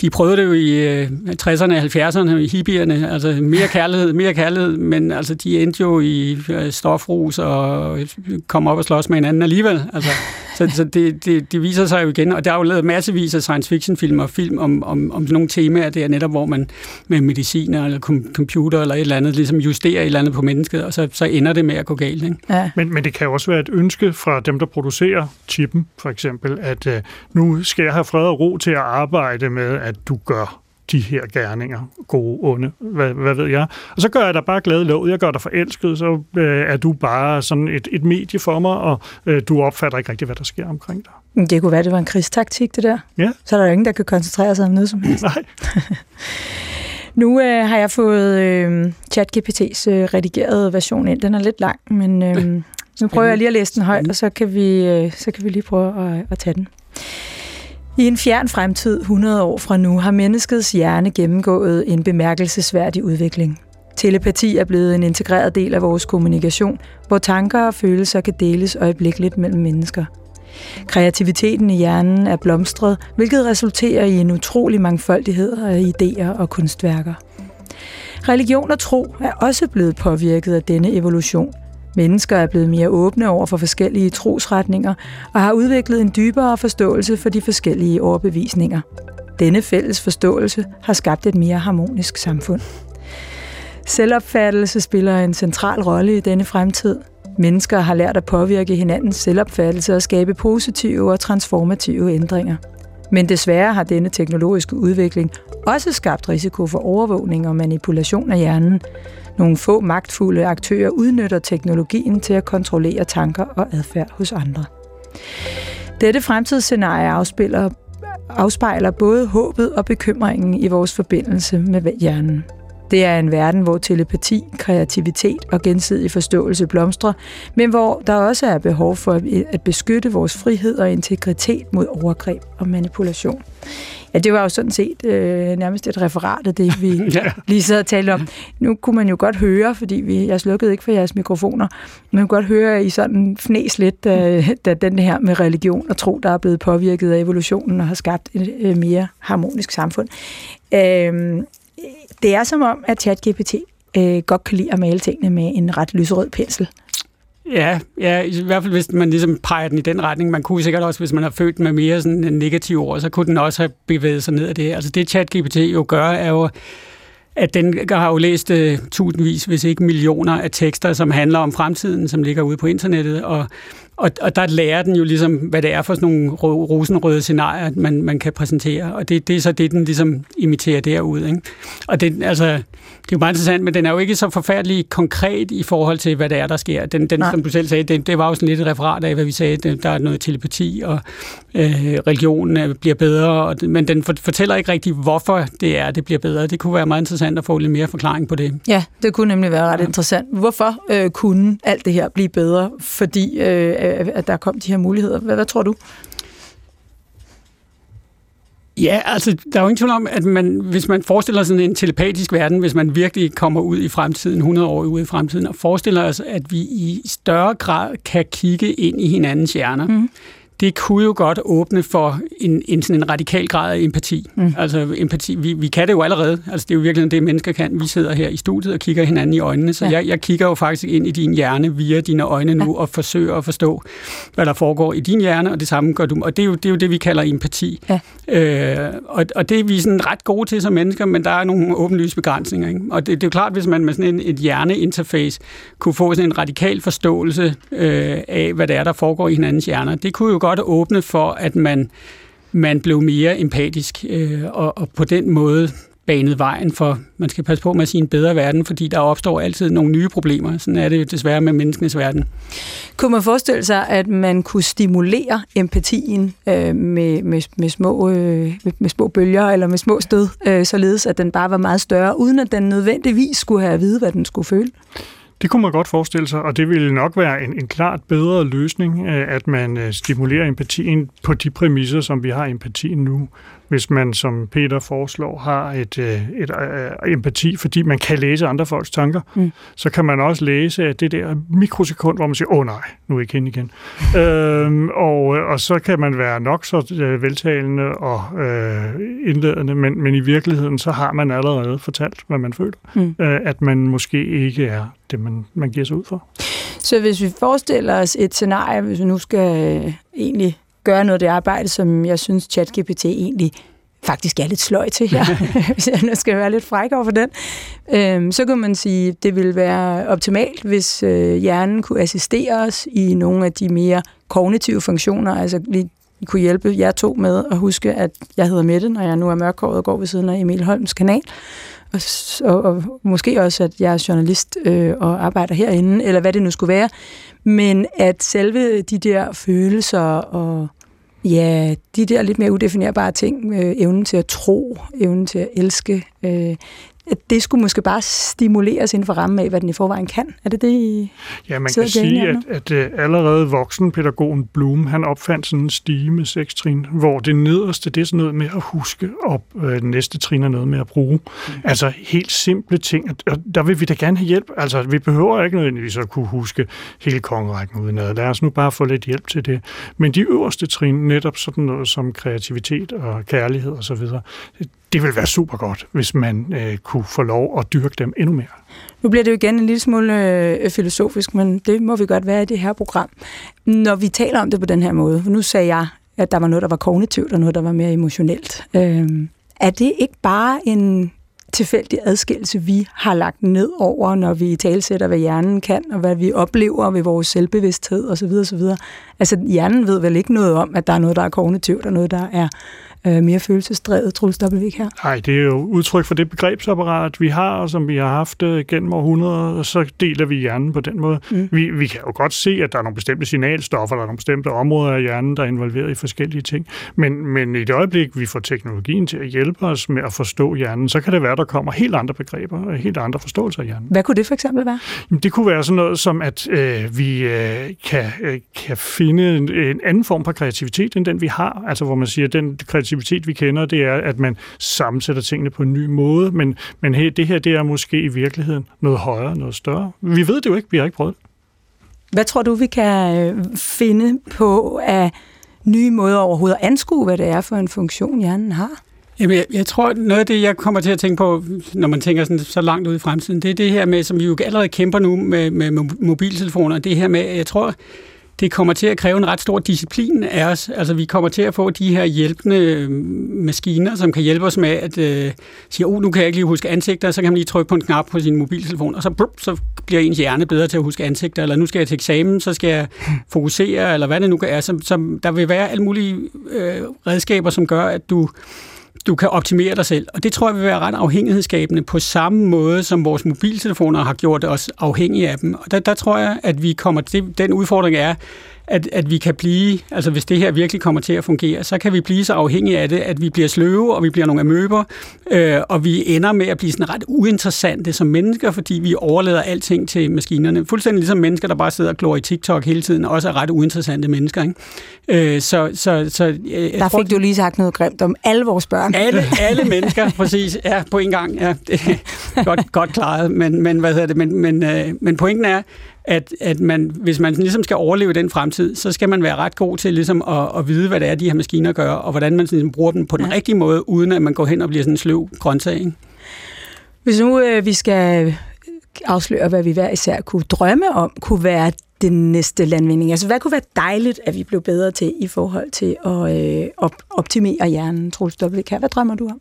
de prøvede det jo i 60'erne og 70'erne, i hippierne, altså mere kærlighed, mere kærlighed, men altså de endte jo i øh, stofrus og kom op og slås med hinanden alligevel. Altså, så så det, det, det viser sig jo igen, og der er jo lavet massevis af science fiction film og film om, om, om sådan nogle temaer, det er netop, hvor man med mediciner eller computer eller et eller andet, ligesom justerer et eller andet på mennesket, og så, så ender det med at gå galt. Ikke? Ja. Men, men det kan jo også være et ønske fra dem, der producerer chippen, for eksempel, at uh, nu skal jeg have fred og ro til at arbejde med, at du gør de her gerninger, gode, onde, hvad, hvad ved jeg. Og så gør jeg dig bare glad lov, jeg gør dig forelsket, så øh, er du bare sådan et, et medie for mig, og øh, du opfatter ikke rigtig, hvad der sker omkring dig. Det kunne være, det var en krigstaktik, det der. Ja. Så er der jo ingen, der kan koncentrere sig om noget som helst. Nej. nu øh, har jeg fået øh, ChatGPT's øh, redigerede version ind. Den er lidt lang, men øh, nu prøver jeg lige at læse den højt, og så kan vi, øh, så kan vi lige prøve at, at tage den. I en fjern fremtid, 100 år fra nu, har menneskets hjerne gennemgået en bemærkelsesværdig udvikling. Telepati er blevet en integreret del af vores kommunikation, hvor tanker og følelser kan deles øjeblikkeligt mellem mennesker. Kreativiteten i hjernen er blomstret, hvilket resulterer i en utrolig mangfoldighed af idéer og kunstværker. Religion og tro er også blevet påvirket af denne evolution – Mennesker er blevet mere åbne over for forskellige trosretninger og har udviklet en dybere forståelse for de forskellige overbevisninger. Denne fælles forståelse har skabt et mere harmonisk samfund. Selvopfattelse spiller en central rolle i denne fremtid. Mennesker har lært at påvirke hinandens selvopfattelse og skabe positive og transformative ændringer. Men desværre har denne teknologiske udvikling også skabt risiko for overvågning og manipulation af hjernen, nogle få magtfulde aktører udnytter teknologien til at kontrollere tanker og adfærd hos andre. Dette fremtidsscenarie afspiller, afspejler både håbet og bekymringen i vores forbindelse med hjernen. Det er en verden, hvor telepati, kreativitet og gensidig forståelse blomstrer, men hvor der også er behov for at beskytte vores frihed og integritet mod overgreb og manipulation. Ja, det var jo sådan set øh, nærmest et referat af det, vi ja. lige sad og talte om. Nu kunne man jo godt høre, fordi vi, jeg slukkede ikke for jeres mikrofoner, man kunne godt høre, at I sådan fnæs lidt, da, da den her med religion og tro, der er blevet påvirket af evolutionen og har skabt et øh, mere harmonisk samfund. Øh, det er som om, at ChatGPT øh, godt kan lide at male tingene med en ret lyserød pensel. Ja, ja, i hvert fald hvis man ligesom peger den i den retning. Man kunne sikkert også, hvis man har født med mere sådan øh, en negativ ord, så kunne den også have bevæget sig ned af det. Altså det ChatGPT jo gør, er jo, at den har jo læst uh, tusindvis, hvis ikke millioner af tekster, som handler om fremtiden, som ligger ude på internettet, og og, og der lærer den jo ligesom, hvad det er for sådan nogle rosenrøde scenarier, man, man kan præsentere. Og det, det er så det, den ligesom imiterer derude. Ikke? Og det, altså, det er jo meget interessant, men den er jo ikke så forfærdelig konkret i forhold til, hvad det er, der sker. Den, den som du selv sagde, det, det var jo sådan lidt et referat af, hvad vi sagde. Der er noget telepati, og øh, religionen bliver bedre. Og, men den fortæller ikke rigtig, hvorfor det er, det bliver bedre. Det kunne være meget interessant at få lidt mere forklaring på det. Ja, det kunne nemlig være ret ja. interessant. Hvorfor øh, kunne alt det her blive bedre? Fordi øh, at der kom de her muligheder. Hvad, hvad tror du? Ja, altså, der er jo ingen tvivl om, at man, hvis man forestiller sådan en telepatisk verden, hvis man virkelig kommer ud i fremtiden, 100 år ude i fremtiden, og forestiller os, at vi i større grad kan kigge ind i hinandens hjerner, mm det kunne jo godt åbne for en, en, sådan en radikal grad af empati. Mm. Altså empati, vi, vi kan det jo allerede. Altså det er jo virkelig det, mennesker kan. Vi sidder her i studiet og kigger hinanden i øjnene, så ja. jeg, jeg kigger jo faktisk ind i din hjerne via dine øjne nu ja. og forsøger at forstå, hvad der foregår i din hjerne, og det samme gør du. Og det er jo det, er jo det vi kalder empati. Ja. Øh, og, og det er vi sådan ret gode til som mennesker, men der er nogle åbenlyse begrænsninger. Ikke? Og det, det er jo klart, hvis man med sådan en, et hjerneinterface kunne få sådan en radikal forståelse øh, af, hvad det er, der foregår i hinandens hjerner, det kunne jo godt åbne for, at man, man blev mere empatisk, øh, og, og på den måde banet vejen for, man skal passe på med at sige en bedre verden, fordi der opstår altid nogle nye problemer. Sådan er det jo desværre med menneskenes verden. Kunne man forestille sig, at man kunne stimulere empatien øh, med, med, med, små, øh, med små bølger eller med små stød, øh, således at den bare var meget større, uden at den nødvendigvis skulle have at vide, hvad den skulle føle? Det kunne man godt forestille sig, og det ville nok være en, en klart bedre løsning, øh, at man øh, stimulerer empatien på de præmisser, som vi har empatien nu hvis man, som Peter foreslår, har et, øh, et, et, et empati, fordi man kan læse andre folks tanker, mm. så kan man også læse at det der mikrosekund, hvor man siger, åh oh, nej, nu er jeg igen igen. øhm, og, og så kan man være nok så øh, veltalende og øh, indledende, men, men i virkeligheden, så har man allerede fortalt, hvad man føler. Mm. Øh, at man måske ikke er det, man, man giver sig ud for. Så hvis vi forestiller os et scenarie, hvis vi nu skal øh, egentlig gøre noget af det arbejde, som jeg synes ChatGPT egentlig faktisk er lidt sløj til her, hvis jeg nu skal være lidt fræk over for den, øhm, så kan man sige, at det ville være optimalt, hvis øh, hjernen kunne assistere os i nogle af de mere kognitive funktioner, altså vi kunne hjælpe jer to med at huske, at jeg hedder Mette, når jeg nu er mørkhåret og går ved siden af Emil Holms kanal, og, og, og måske også, at jeg er journalist øh, og arbejder herinde, eller hvad det nu skulle være, men at selve de der følelser og ja, de der lidt mere udefinerbare ting, øh, evnen til at tro, evnen til at elske, øh, det skulle måske bare stimuleres inden for rammen af, hvad den i forvejen kan. Er det det, I Ja, man kan sige, at, at, at øh, allerede voksenpædagogen Bloom, han opfandt sådan en stige med seks trin, hvor det nederste, det er sådan noget med at huske, og øh, næste trin er noget med at bruge. Mm. Altså helt simple ting. Og der vil vi da gerne have hjælp. Altså, vi behøver ikke nødvendigvis at kunne huske hele kongerækken udenad. Lad os nu bare få lidt hjælp til det. Men de øverste trin, netop sådan noget som kreativitet og kærlighed osv., det vil være super godt, hvis man øh, kunne få lov at dyrke dem endnu mere. Nu bliver det jo igen en lille smule øh, filosofisk, men det må vi godt være i det her program. Når vi taler om det på den her måde, for nu sagde jeg, at der var noget, der var kognitivt, og noget, der var mere emotionelt. Øh, er det ikke bare en tilfældig adskillelse, vi har lagt ned over, når vi talsætter, hvad hjernen kan, og hvad vi oplever ved vores selvbevidsthed osv. osv. Altså, hjernen ved vel ikke noget om, at der er noget, der er kognitivt, og noget, der er øh, mere følelsesdrevet, Troels W. her? Nej, det er jo udtryk for det begrebsapparat, vi har, og som vi har haft øh, gennem århundreder, og så deler vi hjernen på den måde. Mm. Vi, vi kan jo godt se, at der er nogle bestemte signalstoffer, der er nogle bestemte områder af hjernen, der er involveret i forskellige ting. Men, men i det øjeblik, vi får teknologien til at hjælpe os med at forstå hjernen, så kan det være, der kommer helt andre begreber og helt andre forståelser af hjernen. Hvad kunne det for eksempel være? Jamen, det kunne være sådan noget som, at øh, vi øh, kan, øh, kan finde en, en anden form for kreativitet, end den vi har. Altså hvor man siger, at den kreativitet, vi kender, det er, at man sammensætter tingene på en ny måde. Men, men hey, det her, det er måske i virkeligheden noget højere, noget større. Vi ved det jo ikke, vi har ikke prøvet det. Hvad tror du, vi kan øh, finde på af nye måder overhovedet at anskue, hvad det er for en funktion, hjernen har? Jamen, jeg, jeg tror, noget af det, jeg kommer til at tænke på, når man tænker sådan, så langt ud i fremtiden, det er det her med, som vi jo allerede kæmper nu med, med mobiltelefoner, det her med, jeg tror, det kommer til at kræve en ret stor disciplin af os. Altså, vi kommer til at få de her hjælpende øh, maskiner, som kan hjælpe os med at øh, sige, oh, nu kan jeg ikke lige huske ansigter, så kan man lige trykke på en knap på sin mobiltelefon, og så, brup, så bliver ens hjerne bedre til at huske ansigter, eller nu skal jeg til eksamen, så skal jeg fokusere, eller hvad det nu er. Så, så der vil være alle mulige øh, redskaber, som gør, at du du kan optimere dig selv. Og det tror jeg vil være ret afhængighedsskabende på samme måde, som vores mobiltelefoner har gjort os afhængige af dem. Og der, der tror jeg, at vi kommer til, den udfordring er, at, at vi kan blive, altså hvis det her virkelig kommer til at fungere, så kan vi blive så afhængige af det, at vi bliver sløve, og vi bliver nogle amøber, øh, og vi ender med at blive sådan ret uinteressante som mennesker, fordi vi overlader alting til maskinerne. Fuldstændig ligesom mennesker, der bare sidder og glor i TikTok hele tiden, også er ret uinteressante mennesker. Ikke? Øh, så, så, så, øh, der fik du lige sagt noget grimt om alle vores børn. Alle, alle mennesker, præcis. Ja, på en gang. Ja, det er godt, godt klaret. Men, men, hvad hedder det? Men, men, øh, men pointen er, at, at man, hvis man ligesom skal overleve den fremtid, så skal man være ret god til ligesom at, at vide, hvad det er, de her maskiner gør, og hvordan man ligesom bruger dem på den ja. rigtige måde, uden at man går hen og bliver sådan en sløv grøntsag. Ikke? Hvis nu øh, vi skal afsløre, hvad vi hver især kunne drømme om, kunne være den næste landvinding. Altså, hvad kunne være dejligt, at vi blev bedre til i forhold til at øh, op- optimere hjernen, Troels W. Hvad drømmer du om?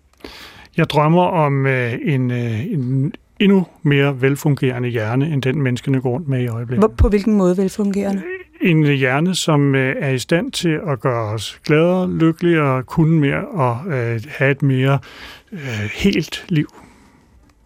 Jeg drømmer om øh, en, øh, en endnu mere velfungerende hjerne, end den menneskene går rundt med i øjeblikket. På hvilken måde velfungerende? En hjerne, som øh, er i stand til at gøre os gladere, lykkeligere, kunne mere og øh, have et mere øh, helt liv.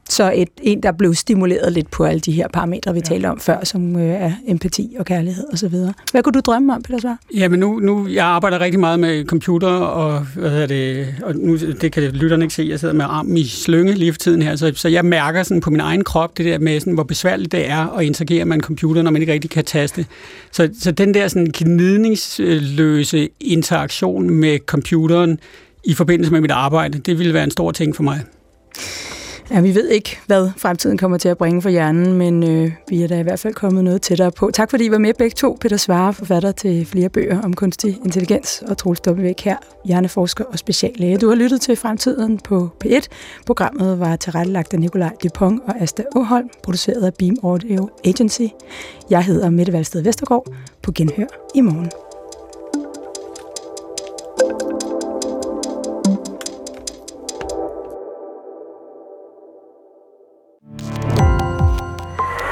Så et, en, der blev stimuleret lidt på alle de her parametre, vi ja. talte om før, som øh, er empati og kærlighed osv. Hvad kunne du drømme om, Peter Svar? Jamen nu, nu, jeg arbejder rigtig meget med computer, og, hvad hedder det, og nu, det kan lytterne ikke se, jeg sidder med armen i slynge lige for tiden her, så, så jeg mærker sådan på min egen krop, det der med, sådan, hvor besværligt det er at interagere med en computer, når man ikke rigtig kan taste. Så, så den der sådan gnidningsløse interaktion med computeren i forbindelse med mit arbejde, det ville være en stor ting for mig. Ja, vi ved ikke, hvad fremtiden kommer til at bringe for hjernen, men øh, vi er da i hvert fald kommet noget tættere på. Tak fordi I var med begge to. Peter Svare, forfatter til flere bøger om kunstig intelligens, og Troels W. her, hjerneforsker og speciallæge. Du har lyttet til Fremtiden på P1. Programmet var tilrettelagt af Nikolaj Dupont og Asta Åholm, produceret af Beam Audio Agency. Jeg hedder Mette Valsted Vestergaard. På genhør i morgen.